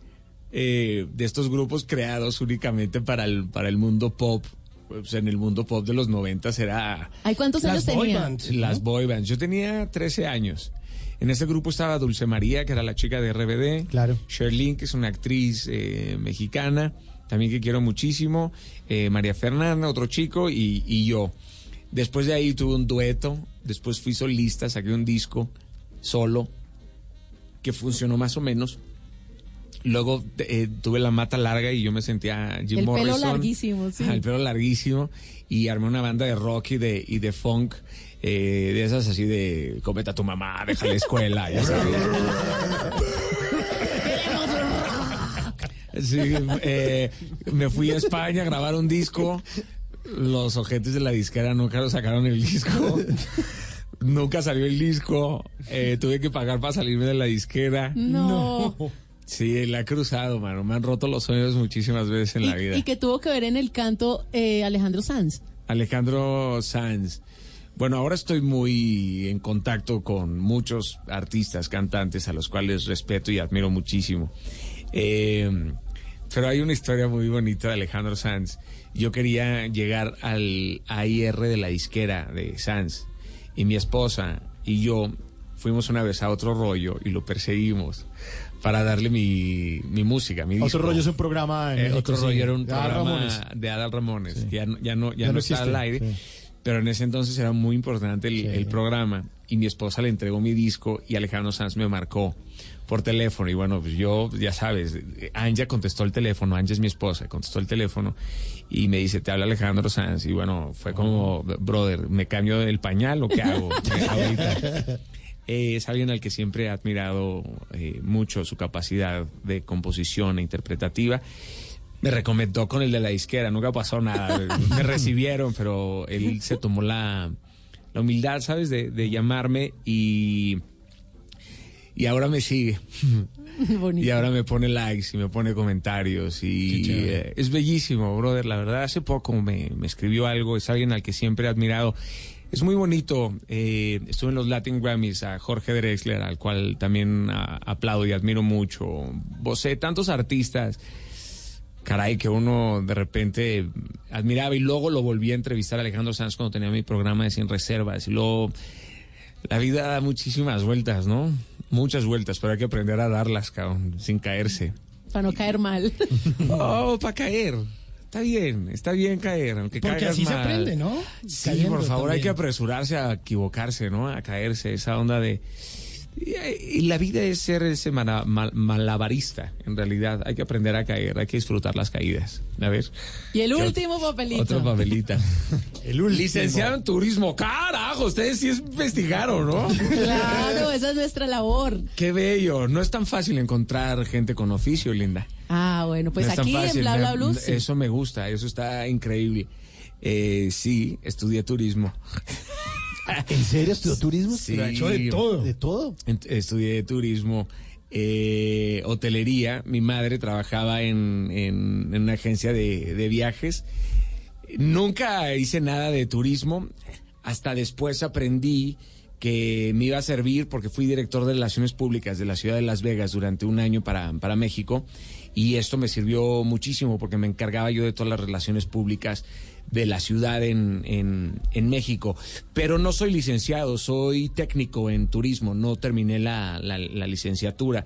eh, de estos grupos creados únicamente para el, para el mundo pop. Pues en el mundo pop de los 90 era ¿Ay, cuántos años tenía? las boy bands. Yo tenía 13 años. En ese grupo estaba Dulce María, que era la chica de RBD. Claro. Sherlyn, que es una actriz eh, mexicana, también que quiero muchísimo. eh, María Fernanda, otro chico, y, y yo. Después de ahí tuve un dueto. Después fui solista, saqué un disco solo, que funcionó más o menos. Luego eh, tuve la mata larga y yo me sentía Jim El pelo Morrison. larguísimo, sí. El pelo larguísimo. Y armé una banda de rock y de, y de funk. Eh, de esas así de cometa a tu mamá, deja la escuela. ya sabes. Sí, eh, me fui a España a grabar un disco. Los ojetes de la disquera nunca lo sacaron el disco. nunca salió el disco. Eh, tuve que pagar para salirme de la disquera. No. Sí, la he cruzado, mano. Me han roto los sueños muchísimas veces en la vida. Y que tuvo que ver en el canto eh, Alejandro Sanz. Alejandro Sanz. Bueno, ahora estoy muy en contacto con muchos artistas, cantantes, a los cuales respeto y admiro muchísimo. Eh, pero hay una historia muy bonita de Alejandro Sanz. Yo quería llegar al AIR de la disquera de Sanz y mi esposa y yo fuimos una vez a otro rollo y lo perseguimos para darle mi, mi música, mi disco. Otro rollo es un programa en Eh, México, otro sí, rollo era un de Adal programa Ramones. de Adal Ramones. Ya, no- ya no, ya Ya no, no está al aire. sí. Pero en ese entonces era muy importante el, el programa. Y mi esposa le entregó mi disco y Alejandro Sanz me marcó por teléfono. Y bueno, pues yo, ya sabes, Anja contestó el teléfono. Anja es mi esposa, contestó el teléfono y me dice, te habla Alejandro Sanz. Y bueno, fue como, brother, ¿me cambio el pañal o qué hago ahorita? Eh, es alguien al que siempre he admirado eh, mucho su capacidad de composición e interpretativa. Me recomendó con el de la disquera, nunca pasó nada. Me recibieron, pero él se tomó la, la humildad, ¿sabes?, de, de llamarme y, y ahora me sigue. Y ahora me pone likes y me pone comentarios y eh, es bellísimo, brother. La verdad, hace poco me, me escribió algo, es alguien al que siempre he admirado. Es muy bonito. eh, estuve en los Latin Grammys a Jorge Drexler, al cual también a- aplaudo y admiro mucho. Vosé, tantos artistas caray, que uno de repente admiraba y luego lo volví a entrevistar a Alejandro Sanz cuando tenía mi programa de Sin Reservas y luego la vida da muchísimas vueltas, ¿no? Muchas vueltas, pero hay que aprender a darlas, cabrón, sin caerse. Para no caer mal. Oh, para caer. Está bien, está bien caer, aunque Porque caigas así se aprende, ¿no? Sí, Cayendo por favor, hay que apresurarse a equivocarse, ¿no? A caerse, esa onda de... Y, la vida es ser ese mal- malabarista, en realidad. Hay que aprender a caer, hay que disfrutar las caídas. A ver. Y el ¿Qué último papelito. Otro papelita. El último. Licenciado en turismo. Carajo, ustedes sí investigaron, ¿no? Claro, esa es nuestra labor. Qué bello. No es tan fácil encontrar gente con oficio, linda. Ah, bueno, pues No aquí en. Bla Bla Blue. Eso me gusta, eso está increíble. Eh, sí, estudié turismo. ¿En serio estudió turismo? Sí. Pero ha hecho de todo. ¿De todo? Estudié turismo, eh, hotelería. Mi madre trabajaba en, en- en una agencia de, de viajes. Nunca hice nada de turismo. Hasta después aprendí que me iba a servir porque fui director de relaciones públicas de la ciudad de Las Vegas durante un año para, para México y esto me sirvió muchísimo porque me encargaba yo de todas las relaciones públicas de la ciudad en, en, en México. Pero no soy licenciado, soy técnico en turismo, no terminé la, la- la licenciatura.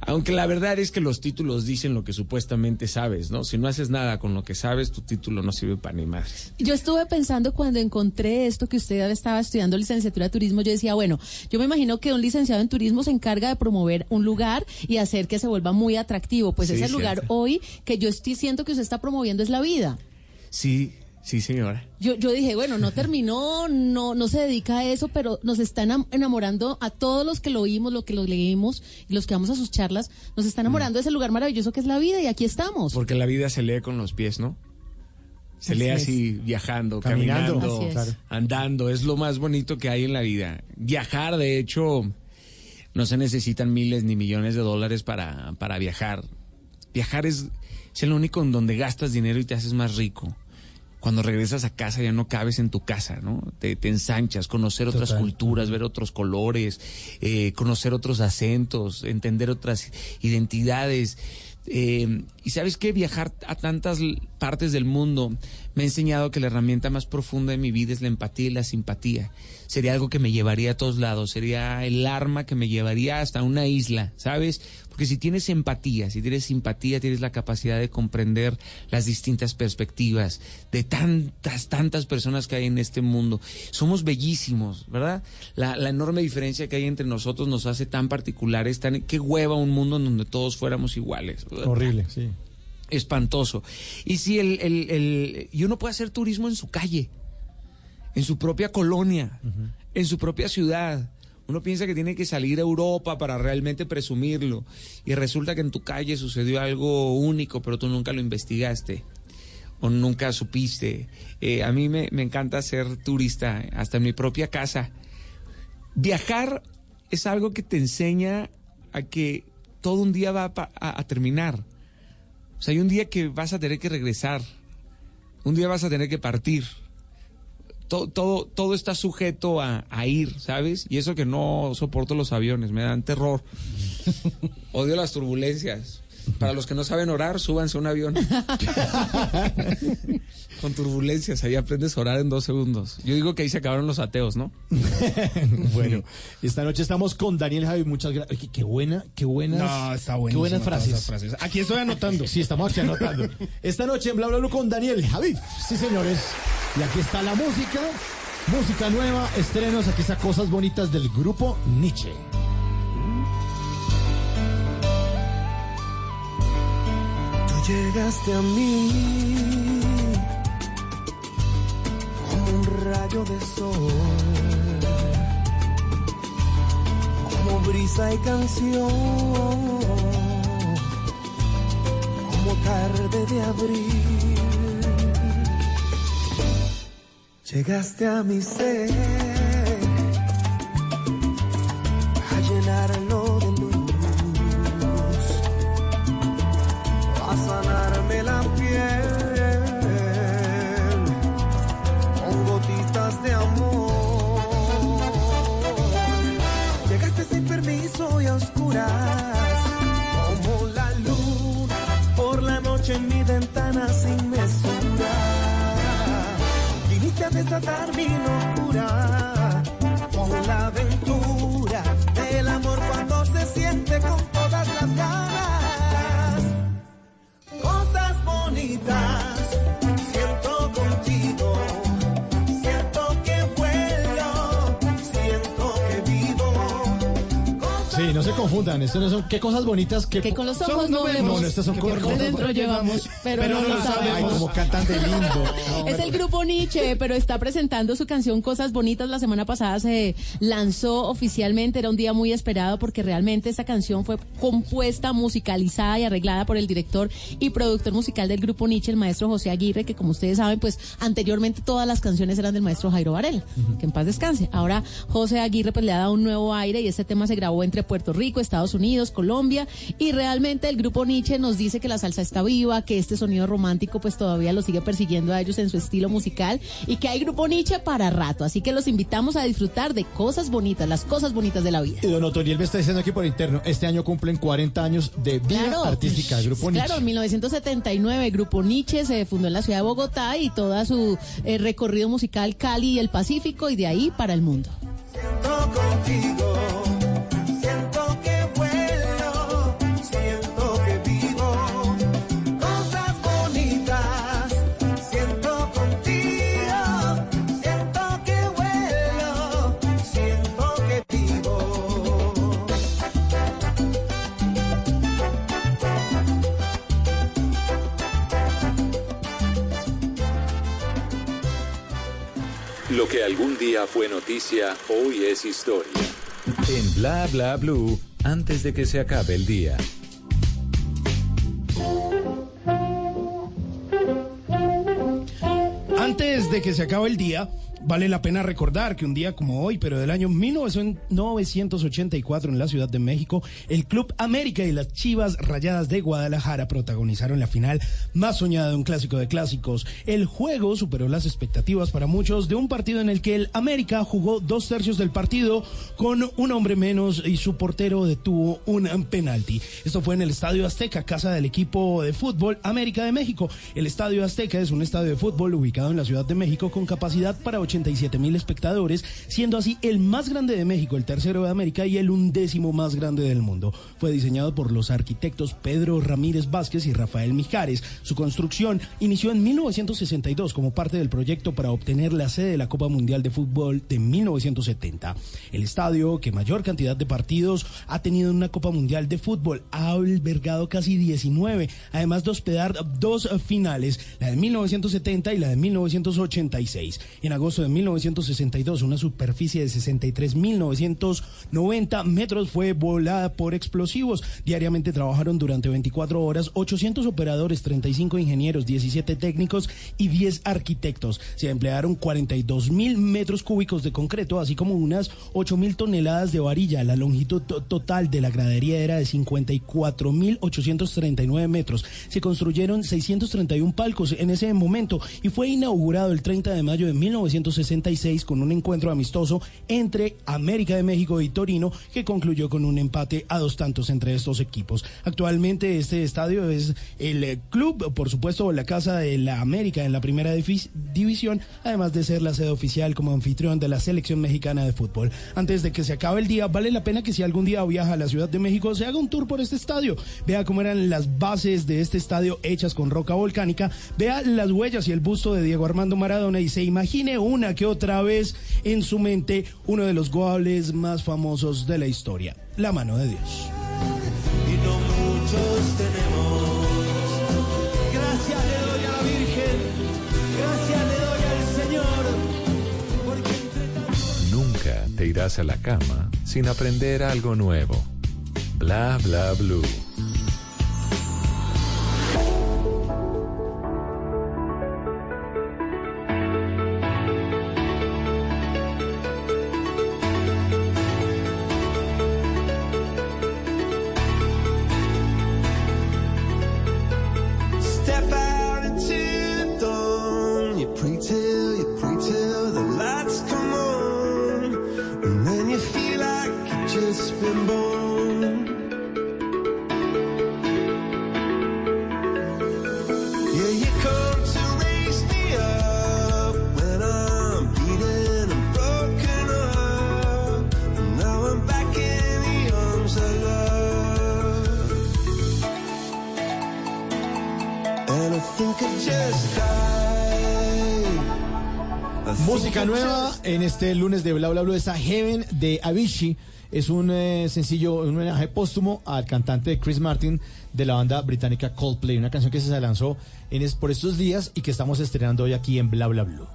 Aunque la verdad es que los títulos dicen lo que supuestamente sabes, ¿no? Si no haces nada con lo que sabes, tu título no sirve para ni madres. Yo estuve pensando cuando encontré esto que usted estaba estudiando licenciatura de turismo, yo decía, bueno, yo me imagino que un licenciado en turismo se encarga de promover un lugar y hacer que se vuelva muy atractivo. Pues Sí, ese lugar hoy que yo estoy siento que usted está promoviendo es la vida. Sí, sí, señora. Yo, yo dije, bueno, no terminó, no, no se dedica a eso, pero nos está enam- enamorando a todos los que lo oímos, los que lo leímos y los que vamos a sus charlas, nos está enamorando de ese lugar maravilloso que es la vida y aquí estamos. Porque la vida se lee con los pies, ¿no? Se Así lee es. así, viajando, Caminando. es. Andando. Es lo más bonito que hay en la vida. Viajar, de hecho, no se necesitan miles ni millones de dólares para, para viajar. Viajar es, es el único en donde gastas dinero y te haces más rico. Cuando regresas a casa ya no cabes en tu casa, ¿no? Te, te ensanchas, conocer otras Total. culturas, ver otros colores, eh, conocer otros acentos, entender otras identidades. Eh, y sabes qué, viajar a tantas partes del mundo me ha enseñado que la herramienta más profunda de mi vida es la empatía y la simpatía. Sería algo que me llevaría a todos lados, sería el arma que me llevaría hasta una isla, ¿sabes? Porque si tienes empatía, si tienes simpatía, tienes la capacidad de comprender las distintas perspectivas de tantas, tantas personas que hay en este mundo. Somos bellísimos, ¿verdad? La, enorme diferencia que hay entre nosotros nos hace tan particulares, tan, qué hueva un mundo en donde todos fuéramos iguales. Horrible, sí. Espantoso. Y si el, el, el- y uno puede hacer turismo en su calle, en su propia colonia, en su propia ciudad. Uno piensa que tiene que salir a Europa para realmente presumirlo. Y resulta que en tu calle sucedió algo único, pero tú nunca lo investigaste. O nunca supiste. Eh, a mí me, me encanta ser turista, hasta en mi propia casa. Viajar es algo que te enseña a que todo un día va a pa- a- a terminar. O sea, hay un día que vas a tener que regresar. Un día vas a tener que partir. Todo, todo, todo está sujeto a, a ir, ¿sabes? Y eso que no soporto los aviones, me dan terror. Odio las turbulencias. Para los que no saben orar, súbanse a un avión. Con turbulencias, ahí aprendes a orar en dos segundos. Yo digo que ahí se acabaron los ateos, ¿no? Bueno, esta noche estamos con Daniel Javi. Muchas gracias. Qué, qué buena, qué buenas. No, está Qué buenísimo buenas frases. Aquí estoy anotando. Sí, estamos aquí anotando. Esta noche en Bla Bla Bla con Daniel Javi. Sí, señores. Y aquí está la música. Música nueva, estrenos. Aquí está cosas bonitas del grupo Nietzsche. Llegaste a mí como un rayo de sol, como brisa y canción, como tarde de abril. Llegaste a mi ser desatar mi locura con la aventura del amor cuando se siente con todas las ganas cosas bonitas siento contigo. Siento que vuelo, siento que vivo. Sí, no se confundan. Esto no son qué cosas bonitas que, Que con los ojos son- no vemos, No, estas son cosas dentro llevamos, pero no lo sabemos. Ay, como cantan de lindo. Es el grupo Nietzsche, pero está presentando su canción Cosas Bonitas. La semana pasada se lanzó oficialmente. Era un día muy esperado porque realmente esta canción fue compuesta, musicalizada y arreglada por el director y productor musical del grupo Nietzsche, el maestro José Aguirre, que como ustedes saben, pues anteriormente todas las canciones eran del maestro Jairo Varela, que en paz descanse. Ahora José Aguirre pues le ha dado un nuevo aire y este tema se grabó entre Puerto Rico, Estados Unidos, Colombia y realmente el grupo Nietzsche nos dice que la salsa está viva, que este sonido romántico pues todavía lo sigue persiguiendo a ellos en su estilo musical y que hay grupo Nietzsche para rato. Así que los invitamos a disfrutar de cosas bonitas, las cosas bonitas de la vida. Y don Otoniel me está diciendo aquí por interno, este año cumplen 40 años de vida artística del grupo Nietzsche. Claro, en 1979 el grupo Nietzsche se fundó en la ciudad de Bogotá y todo su eh, recorrido musical Cali y el Pacífico y de ahí para el mundo. Lo que algún día fue noticia, hoy es historia. En Bla Bla Blue, antes de que se acabe el día. Antes de que se acabe el día, vale la pena recordar que un día como hoy, pero del año 1984 en la Ciudad de México, el Club América y las Chivas Rayadas de Guadalajara protagonizaron la final más soñada de un clásico de clásicos. El juego superó las expectativas para muchos de un partido en el que el América jugó dos tercios del partido con un hombre menos y su portero detuvo un penalti. Esto fue en el Estadio Azteca, casa del equipo de fútbol América de México. El Estadio Azteca es un estadio de fútbol ubicado en la Ciudad de México con capacidad para 87 mil espectadores, siendo así el más grande de México, el tercero de América y el undécimo más grande del mundo. Fue diseñado por los arquitectos Pedro Ramírez Vázquez y Rafael Mijares. Su construcción inició en 1962 como parte del proyecto para obtener la sede de la Copa Mundial de Fútbol de 1970. El estadio que mayor cantidad de partidos ha tenido en una Copa Mundial de Fútbol ha albergado casi 19, además de hospedar dos finales, la de 1970 y la de 1986. En agosto de 1962, una superficie de 63.990 metros fue volada por explosivos. Diariamente trabajaron durante 24 horas 800 operadores, 35 ingenieros, 17 técnicos y 10 arquitectos. Se emplearon 42.000 metros cúbicos de concreto, así como unas 8.000 toneladas de varilla. La longitud total de la gradería era de 54.839 metros. Se construyeron 631 palcos en ese momento y fue inaugurado el 30 de mayo de 1966 con un encuentro amistoso entre América de México y Torino que concluyó con un empate a dos tantos entre estos equipos. Actualmente este estadio es el eh, club, por supuesto, la casa de la América en la primera división, además de ser la sede oficial como anfitrión de la selección mexicana de fútbol. Antes de que se acabe el día, vale la pena que si algún día viaja a la Ciudad de México se haga un tour por este estadio, vea cómo eran las bases de este estadio hechas con roca volcánica, vea las huellas y el busto de Diego Armando Maradona y se imagine una que otra vez en su mente uno de los goles más famosos de la historia, la mano de Dios. Y no muchos tenemos. Gracias le doy a la Virgen, gracias le doy al Señor, porque entre Nunca te irás a la cama sin aprender algo nuevo. Bla bla blue. En este lunes de Bla Bla Bla Heaven de Avicii. Es un eh, sencillo, un homenaje póstumo al cantante Chris Martin de la banda británica Coldplay, una canción que se lanzó en por estos días y que estamos estrenando hoy aquí en Bla Bla Blue.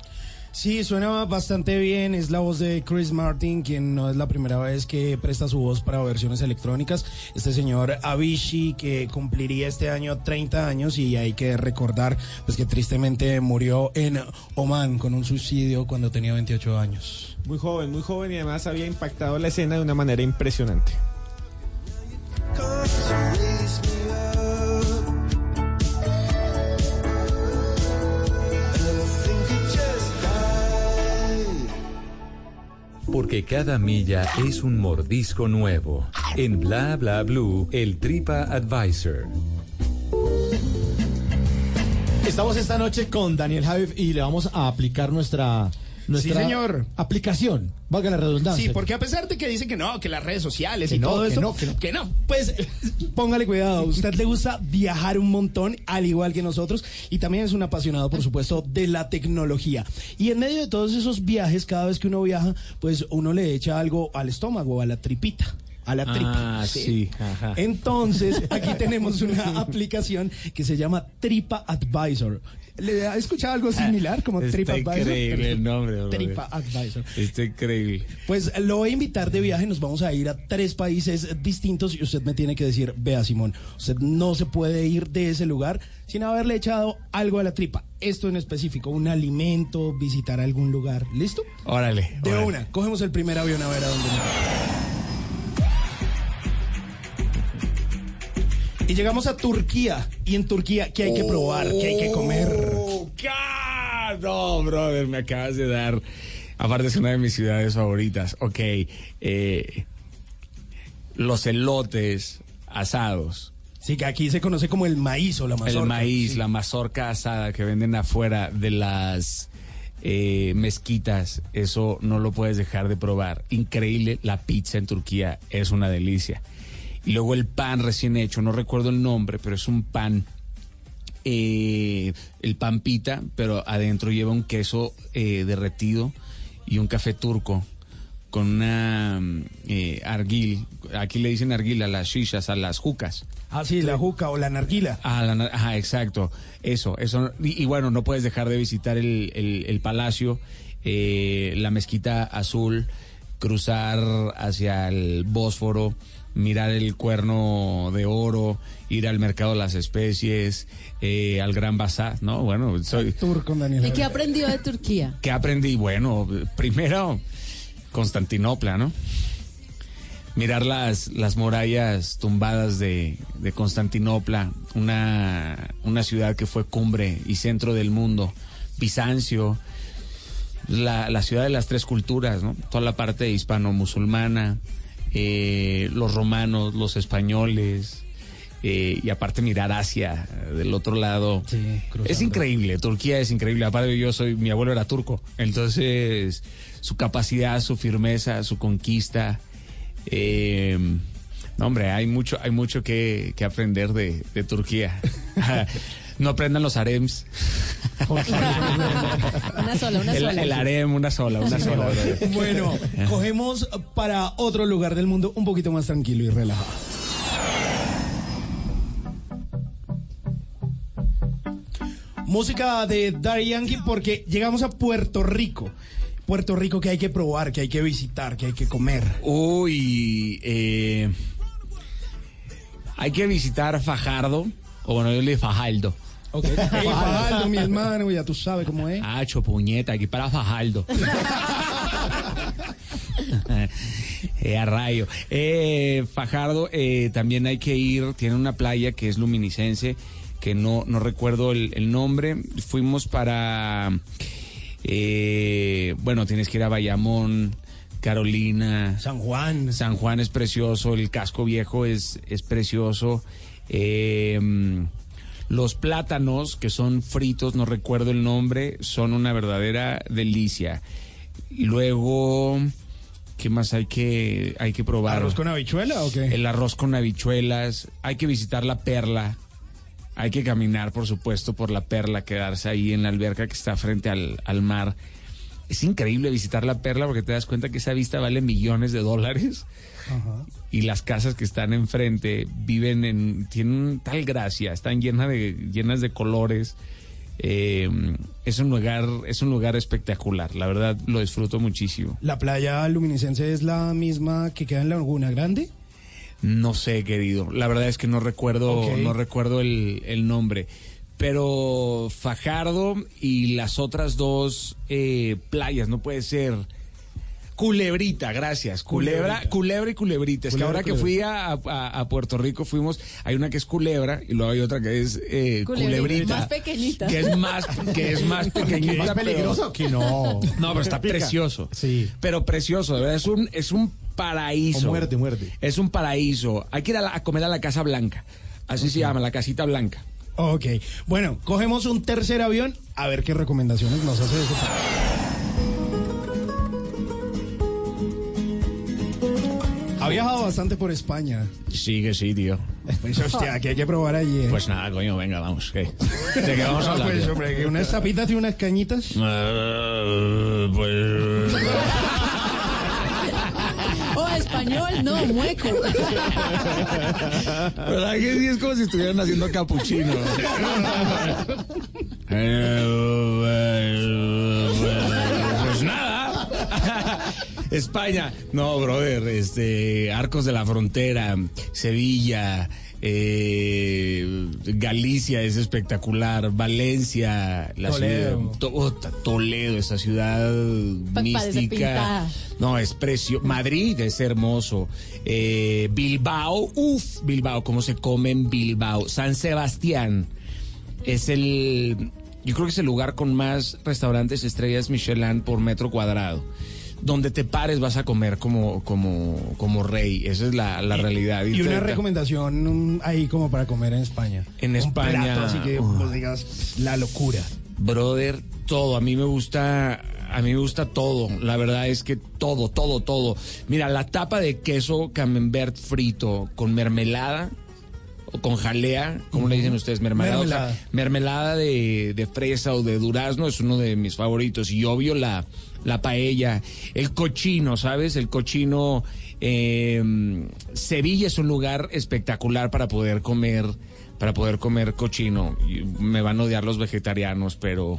Sí, suena bastante bien. Es la voz de Chris Martin, quien no es la primera vez que presta su voz para versiones electrónicas. Este señor Avicii, que cumpliría este año 30 años y hay que recordar pues que tristemente murió en Oman con un suicidio cuando tenía 28 años. Muy joven, muy joven y además había impactado la escena de una manera impresionante. Porque cada milla es un mordisco nuevo. En Bla Bla Blue, el Tripa Advisor. Estamos esta noche con Daniel Javif y le vamos a aplicar nuestra, nuestra Sí, señor. aplicación, valga la redundancia. Sí, porque a pesar de que dice que no, que las redes sociales Que y no, todo que eso, no, que no. que no, pues póngale cuidado. Usted le gusta viajar un montón, al igual que nosotros, y también es un apasionado, por supuesto, de la tecnología. Y en medio de todos esos viajes, cada vez que uno viaja, pues uno le echa algo al estómago, a la tripita. a la tripa. Ah, sí. Ajá. Entonces, aquí tenemos una aplicación que se llama Tripa Advisor. ¿Le ha escuchado algo similar como Está Tripa Advisor? increíble el nombre. brother. Tripa Advisor. Está increíble. Pues lo voy a invitar de viaje, nos vamos a ir a tres países distintos y usted me tiene que decir, vea Simón, usted no se puede ir de ese lugar sin haberle echado algo a la tripa. Esto en específico, un alimento, visitar algún lugar. ¿Listo? Órale. De órale. una, cogemos el primer avión a ver a dónde nos Y llegamos a Turquía. Y en Turquía, ¿qué hay que probar? ¿Qué hay que comer? Oh. No, brother, me acabas de dar. Aparte es una de mis ciudades favoritas. Ok. eh, los elotes asados. Sí, que aquí se conoce como el maíz o la mazorca. el maíz, Sí. la mazorca asada que venden afuera de las eh, mezquitas. Eso no lo puedes dejar de probar. Increíble. La pizza en Turquía es una delicia. Y luego el pan recién hecho, no recuerdo el nombre, pero es un pan eh, el pan pita, pero adentro lleva un queso eh, derretido y un café turco con una mm, eh, arguil. Aquí le dicen arguil a las shishas, a las jucas. Ah, sí, la juca o la narguila. Ah, la ajá, exacto. Eso, eso. Y, y bueno, no puedes dejar de visitar el, el- el palacio, eh, la mezquita azul, cruzar hacia el Bósforo, mirar el cuerno de oro, ir al mercado de las especies, eh, al Gran Bazar, ¿no? Bueno, soy... Tour con Daniel. ¿Y qué aprendió de Turquía? ¿Qué aprendí? Bueno, primero, Constantinopla, ¿no? Mirar las, las murallas tumbadas de, de Constantinopla, una, una ciudad que fue cumbre y centro del mundo. Bizancio, la, la ciudad de las tres culturas, ¿no? Toda la parte hispano-musulmana, eh, los romanos, los españoles, eh, y aparte mirar Asia eh, del otro lado. es increíble, Turquía es increíble. Aparte yo soy, mi abuelo era turco, entonces su capacidad, su firmeza, su conquista. eh, no, hombre, hay mucho, hay mucho que, que aprender de, de Turquía. no aprendan los harems. Una sola, una el, sola. el harem, una sola, una sola. Bueno, cogemos para otro lugar del mundo un poquito más tranquilo y relajado. Música de Daddy Yankee porque llegamos a Puerto Rico. Puerto Rico que hay que probar, que hay que visitar, que hay que comer. Uy, eh, hay que visitar Fajardo, o bueno, yo le digo Fajardo. Ok. Hey, Fajardo, mi hermano, ya tú sabes cómo es. Ah, puñeta, aquí para Fajardo. Eh, a rayo. Eh, Fajardo, eh, también hay que ir, tiene una playa que es luminiscense, que no, no recuerdo el, el nombre. Fuimos para, eh, bueno, tienes que ir a Bayamón, Carolina. San Juan. San Juan es precioso, el casco viejo es, es precioso. Eh, los plátanos, que son fritos, no recuerdo el nombre, son una verdadera delicia. Luego, ¿qué más hay que, hay que probar? ¿Arroz con habichuela o qué? El arroz con habichuelas. Hay que visitar la perla. Hay que caminar, por supuesto, por la perla, quedarse ahí en la alberca que está frente al, al mar. Es increíble visitar la perla porque te das cuenta que esa vista vale millones de dólares y las casas que están enfrente viven en tienen tal gracia, están llenas de llenas de colores. Eh, es un lugar es un lugar espectacular, la verdad lo disfruto muchísimo. ¿La playa luminiscense es la misma que queda en Laguna Grande? No sé, querido. La verdad es que no recuerdo, no recuerdo el, el nombre. Pero Fajardo y las otras dos eh, playas, no puede ser. Culebrita, gracias. Culebra, culebra y culebrita. Es que Culebra, ahora que fui a, a- a Puerto Rico fuimos, hay una que es culebra y luego hay otra que es eh, culebrita. Más pequeñita. Que es más, que es más pequeñita. ¿Más pero- peligroso que no? No, pero está precioso. Sí. Pero precioso, de verdad. Es un, es un paraíso. O muerde, muerde. Es un paraíso. Hay que ir a, la- a comer a la Casa Blanca. Así se llama, la Casita Blanca. Ok. Bueno, cogemos un tercer avión a ver qué recomendaciones nos hace ese Ha viajado bastante por España. Sí, que sí, tío. Pues hostia, que hay que probar allí. ¿eh? Pues nada, coño, venga, vamos. ¿qué? ¿De qué vamos a hablar? Pues, hombre, que unas tapitas y unas cañitas. Eh, pues... Español, no, mueco. ¿Verdad que sí es como si estuvieran haciendo capuchino? pues nada. España. No, brother, este, Arcos de la Frontera, Sevilla, eh, Galicia es espectacular, Valencia, la Toledo. ciudad, to- Toledo, esa ciudad parece mística. No, es precioso. Madrid es hermoso. Eh, Bilbao, uff, Bilbao, cómo se come en Bilbao. San Sebastián es el, yo creo que es el lugar con más restaurantes estrellas Michelin por metro cuadrado. Donde te pares vas a comer como, como, como rey. Esa es la, la realidad. Y una recomendación um, ahí como para comer en España. En Un España, plato así que vos digas la locura. Brother, todo. A mí me gusta, a mí me gusta todo. La verdad es que todo, todo, todo. Mira, la tapa de queso camembert frito con mermelada o con jalea, ¿cómo le dicen ustedes? Mermelada. o sea, Mermelada. mermelada de, de fresa o de durazno es uno de mis favoritos. Y obvio la, la paella, el cochino, ¿sabes? El cochino. eh, Sevilla es un lugar espectacular para poder comer. Para poder comer cochino. Me van a odiar los vegetarianos, pero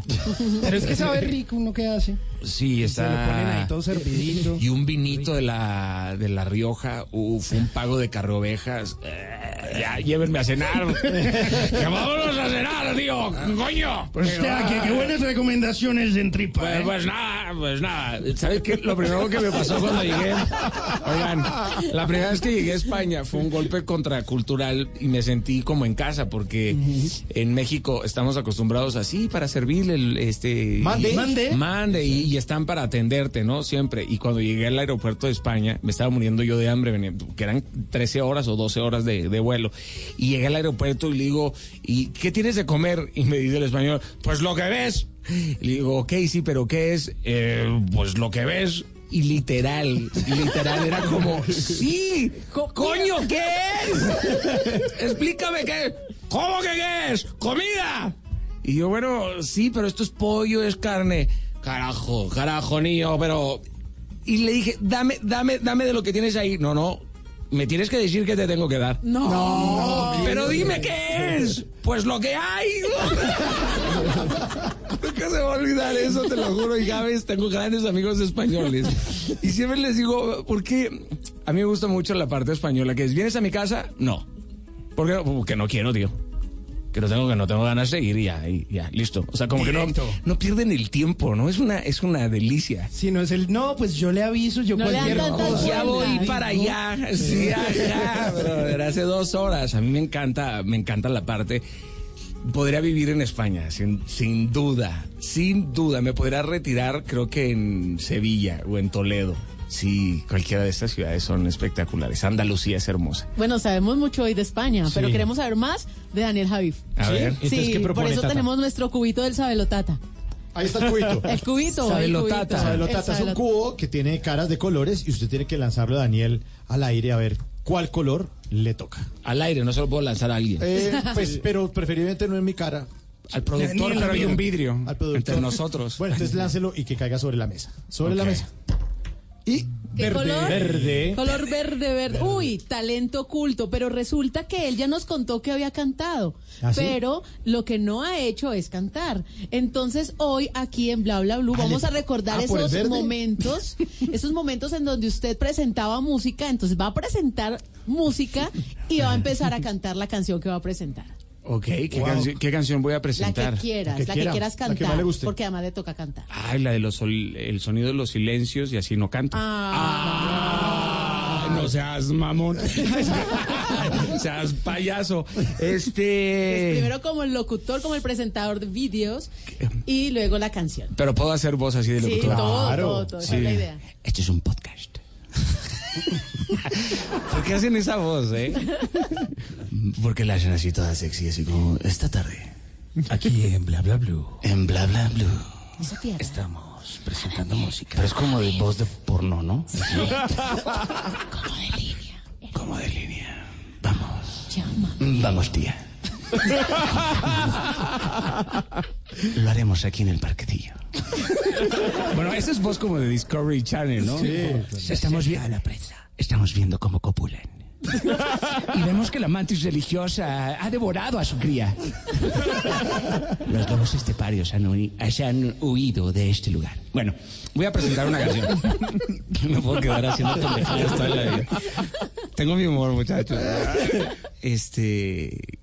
Pero es que sabe rico uno que hace. Sí, Se lo ponen ahí está. todo servidito. Y un vinito de la, de la Rioja, uf, un pago de carrovejas. Eh, ya, llévenme a cenar. que vámonos a cenar, tío, coño. Pues hostia, qué, qué buenas recomendaciones en tripa. Pues, ¿eh? pues nada, pues nada. ¿Sabes qué? Lo primero que me pasó cuando llegué, oigan, la primera vez que llegué a España fue un golpe contracultural y me sentí como en casa porque en México estamos acostumbrados así para servirle el, este Mande. y- Mande. mande y, y están para atenderte, ¿no? Siempre. Y cuando llegué al aeropuerto de España, me estaba muriendo yo de hambre, venía- que eran 13 horas o 12 horas de, de vuelo. Y llegué al aeropuerto y le digo, ¿y qué tienes de comer? Y me dice el español, pues lo que ves. Y le digo, ok, sí, pero ¿qué es? "Eh, pues lo que ves. Y literal, literal, era como, sí, co- coño, ¿qué es? Explícame qué es. ¿Cómo que qué es? ¡Comida! Y yo, bueno, sí, pero esto es pollo, es carne. Carajo, carajo, niño, pero... Y le dije, dame, dame, dame de lo que tienes ahí. No, no, me tienes que decir que te tengo que dar. No. Pero dime qué es. Pues lo que hay. Nunca se va a olvidar eso, te lo juro. Y Gabes, tengo grandes amigos españoles. Y siempre les digo, porque a mí me gusta mucho la parte española, que es, ¿vienes a mi casa? No. ¿Por qué? Porque no quiero, tío. Que no tengo, que no tengo ganas de ir y ya, y ya, listo. O sea, como Directo. que no, no pierden el tiempo, ¿no? Es una, es una delicia. Si no es el. No, pues yo le aviso, yo No cualquier cosa. Ya voy para allá, sí, allá, brother, hace dos horas. A mí me encanta, me encanta la parte. Podría vivir en España, sin, sin duda, sin duda. Me podría retirar, creo que en Sevilla o en Toledo. Sí, cualquiera de estas ciudades son espectaculares. Andalucía es hermosa. Bueno, sabemos mucho hoy de España, pero queremos saber más de Daniel Javif. A ver. Entonces, Sí, ¿qué por propone, eso Tata? tenemos nuestro cubito del Sabelotata. Ahí está el cubito. El cubito. Sabelotata. el cubito. Sabelotata El es un cubo que tiene caras de colores y usted tiene que lanzarlo, Daniel, al aire a ver cuál color le toca. Al aire, no se lo puedo lanzar a alguien. Eh, pues, pero preferiblemente no en mi cara. Al productor, pero hay un vidrio Al productor. entre nosotros. Bueno, entonces láncelo y que caiga sobre la mesa. Sobre la mesa. Y ¿Qué verde, color? verde. Color verde, verde. Uy, talento oculto, pero resulta que él ya nos contó que había cantado, ¿Ah, sí? pero lo que no ha hecho es cantar. Entonces hoy aquí en Bla Bla Blue Ah, vamos a recordar ah, ¿por el esos momentos, esos momentos en donde usted presentaba música, entonces va a presentar música y va a empezar a cantar la canción que va a presentar. Ok, ¿qué, Wow. canción, qué canción voy a La presentar? que quieras, La la que que, quiera, quieras la que cantar, más le guste. porque además le toca cantar. Ay, la de los sol- el sonido de los silencios y así no canto. Ah, Ah, no seas mamón. seas payaso. Pues Este. primero como el locutor, como el presentador de vídeos y luego la canción. Pero puedo hacer voz así de Sí, locutor. todo, Claro. todo, Sí. es la idea. Esto es un podcast. ¿Por qué hacen esa voz, eh? Porque la hacen así toda sexy, así como esta tarde. Aquí en Bla Bla Blue En bla bla blue. Estamos presentando música. Pero es como de voz de porno, ¿no? Como de línea. Como de línea. Vamos. Vamos, tía. Lo haremos aquí en el parquecillo. Bueno, esa es voz como de Discovery Channel, ¿no? Sí. Estamos bien a la estamos viendo cómo copulan. Y vemos que la mantis religiosa ha devorado a su cría. Los lobos esteparios han, se han huido de este lugar. Bueno, voy a presentar una canción. No puedo quedar haciendo pendejadas toda la vida. Tengo mi humor, muchachos. Este.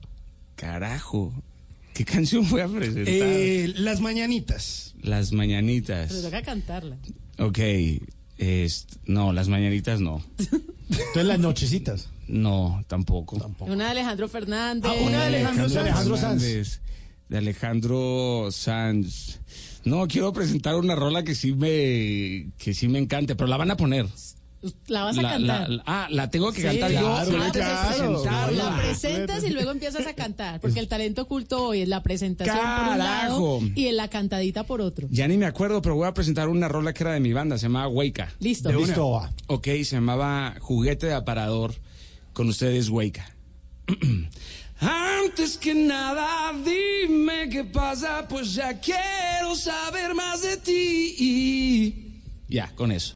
Carajo. ¿Qué canción voy a presentar? Eh, las mañanitas. Las mañanitas. Pero toca cantarla. Ok. es- no, las mañanitas no. Entonces las nochecitas. No, tampoco. Una de Alejandro Fernández. Ah, una de Alejandro Sanz. Alejandro Sanz. De Alejandro Sanz. No, quiero presentar una rola que sí me que sí me encante, pero la van a poner. La vas a La- cantar. la- ah, la tengo que Sí, cantar yo. claro, claro. La presentas y luego empiezas a cantar, porque el talento oculto hoy es la presentación por un lado Carajo. y en la cantadita por otro. Ya ni me acuerdo, pero voy a presentar una rola que era de mi banda, se llamaba Hueca. Listo. Listo, va. Ok, se llamaba Juguete de Aparador. Con ustedes, Hueca. Antes que nada, dime qué pasa, pues ya quiero saber más de ti. Ya, con eso.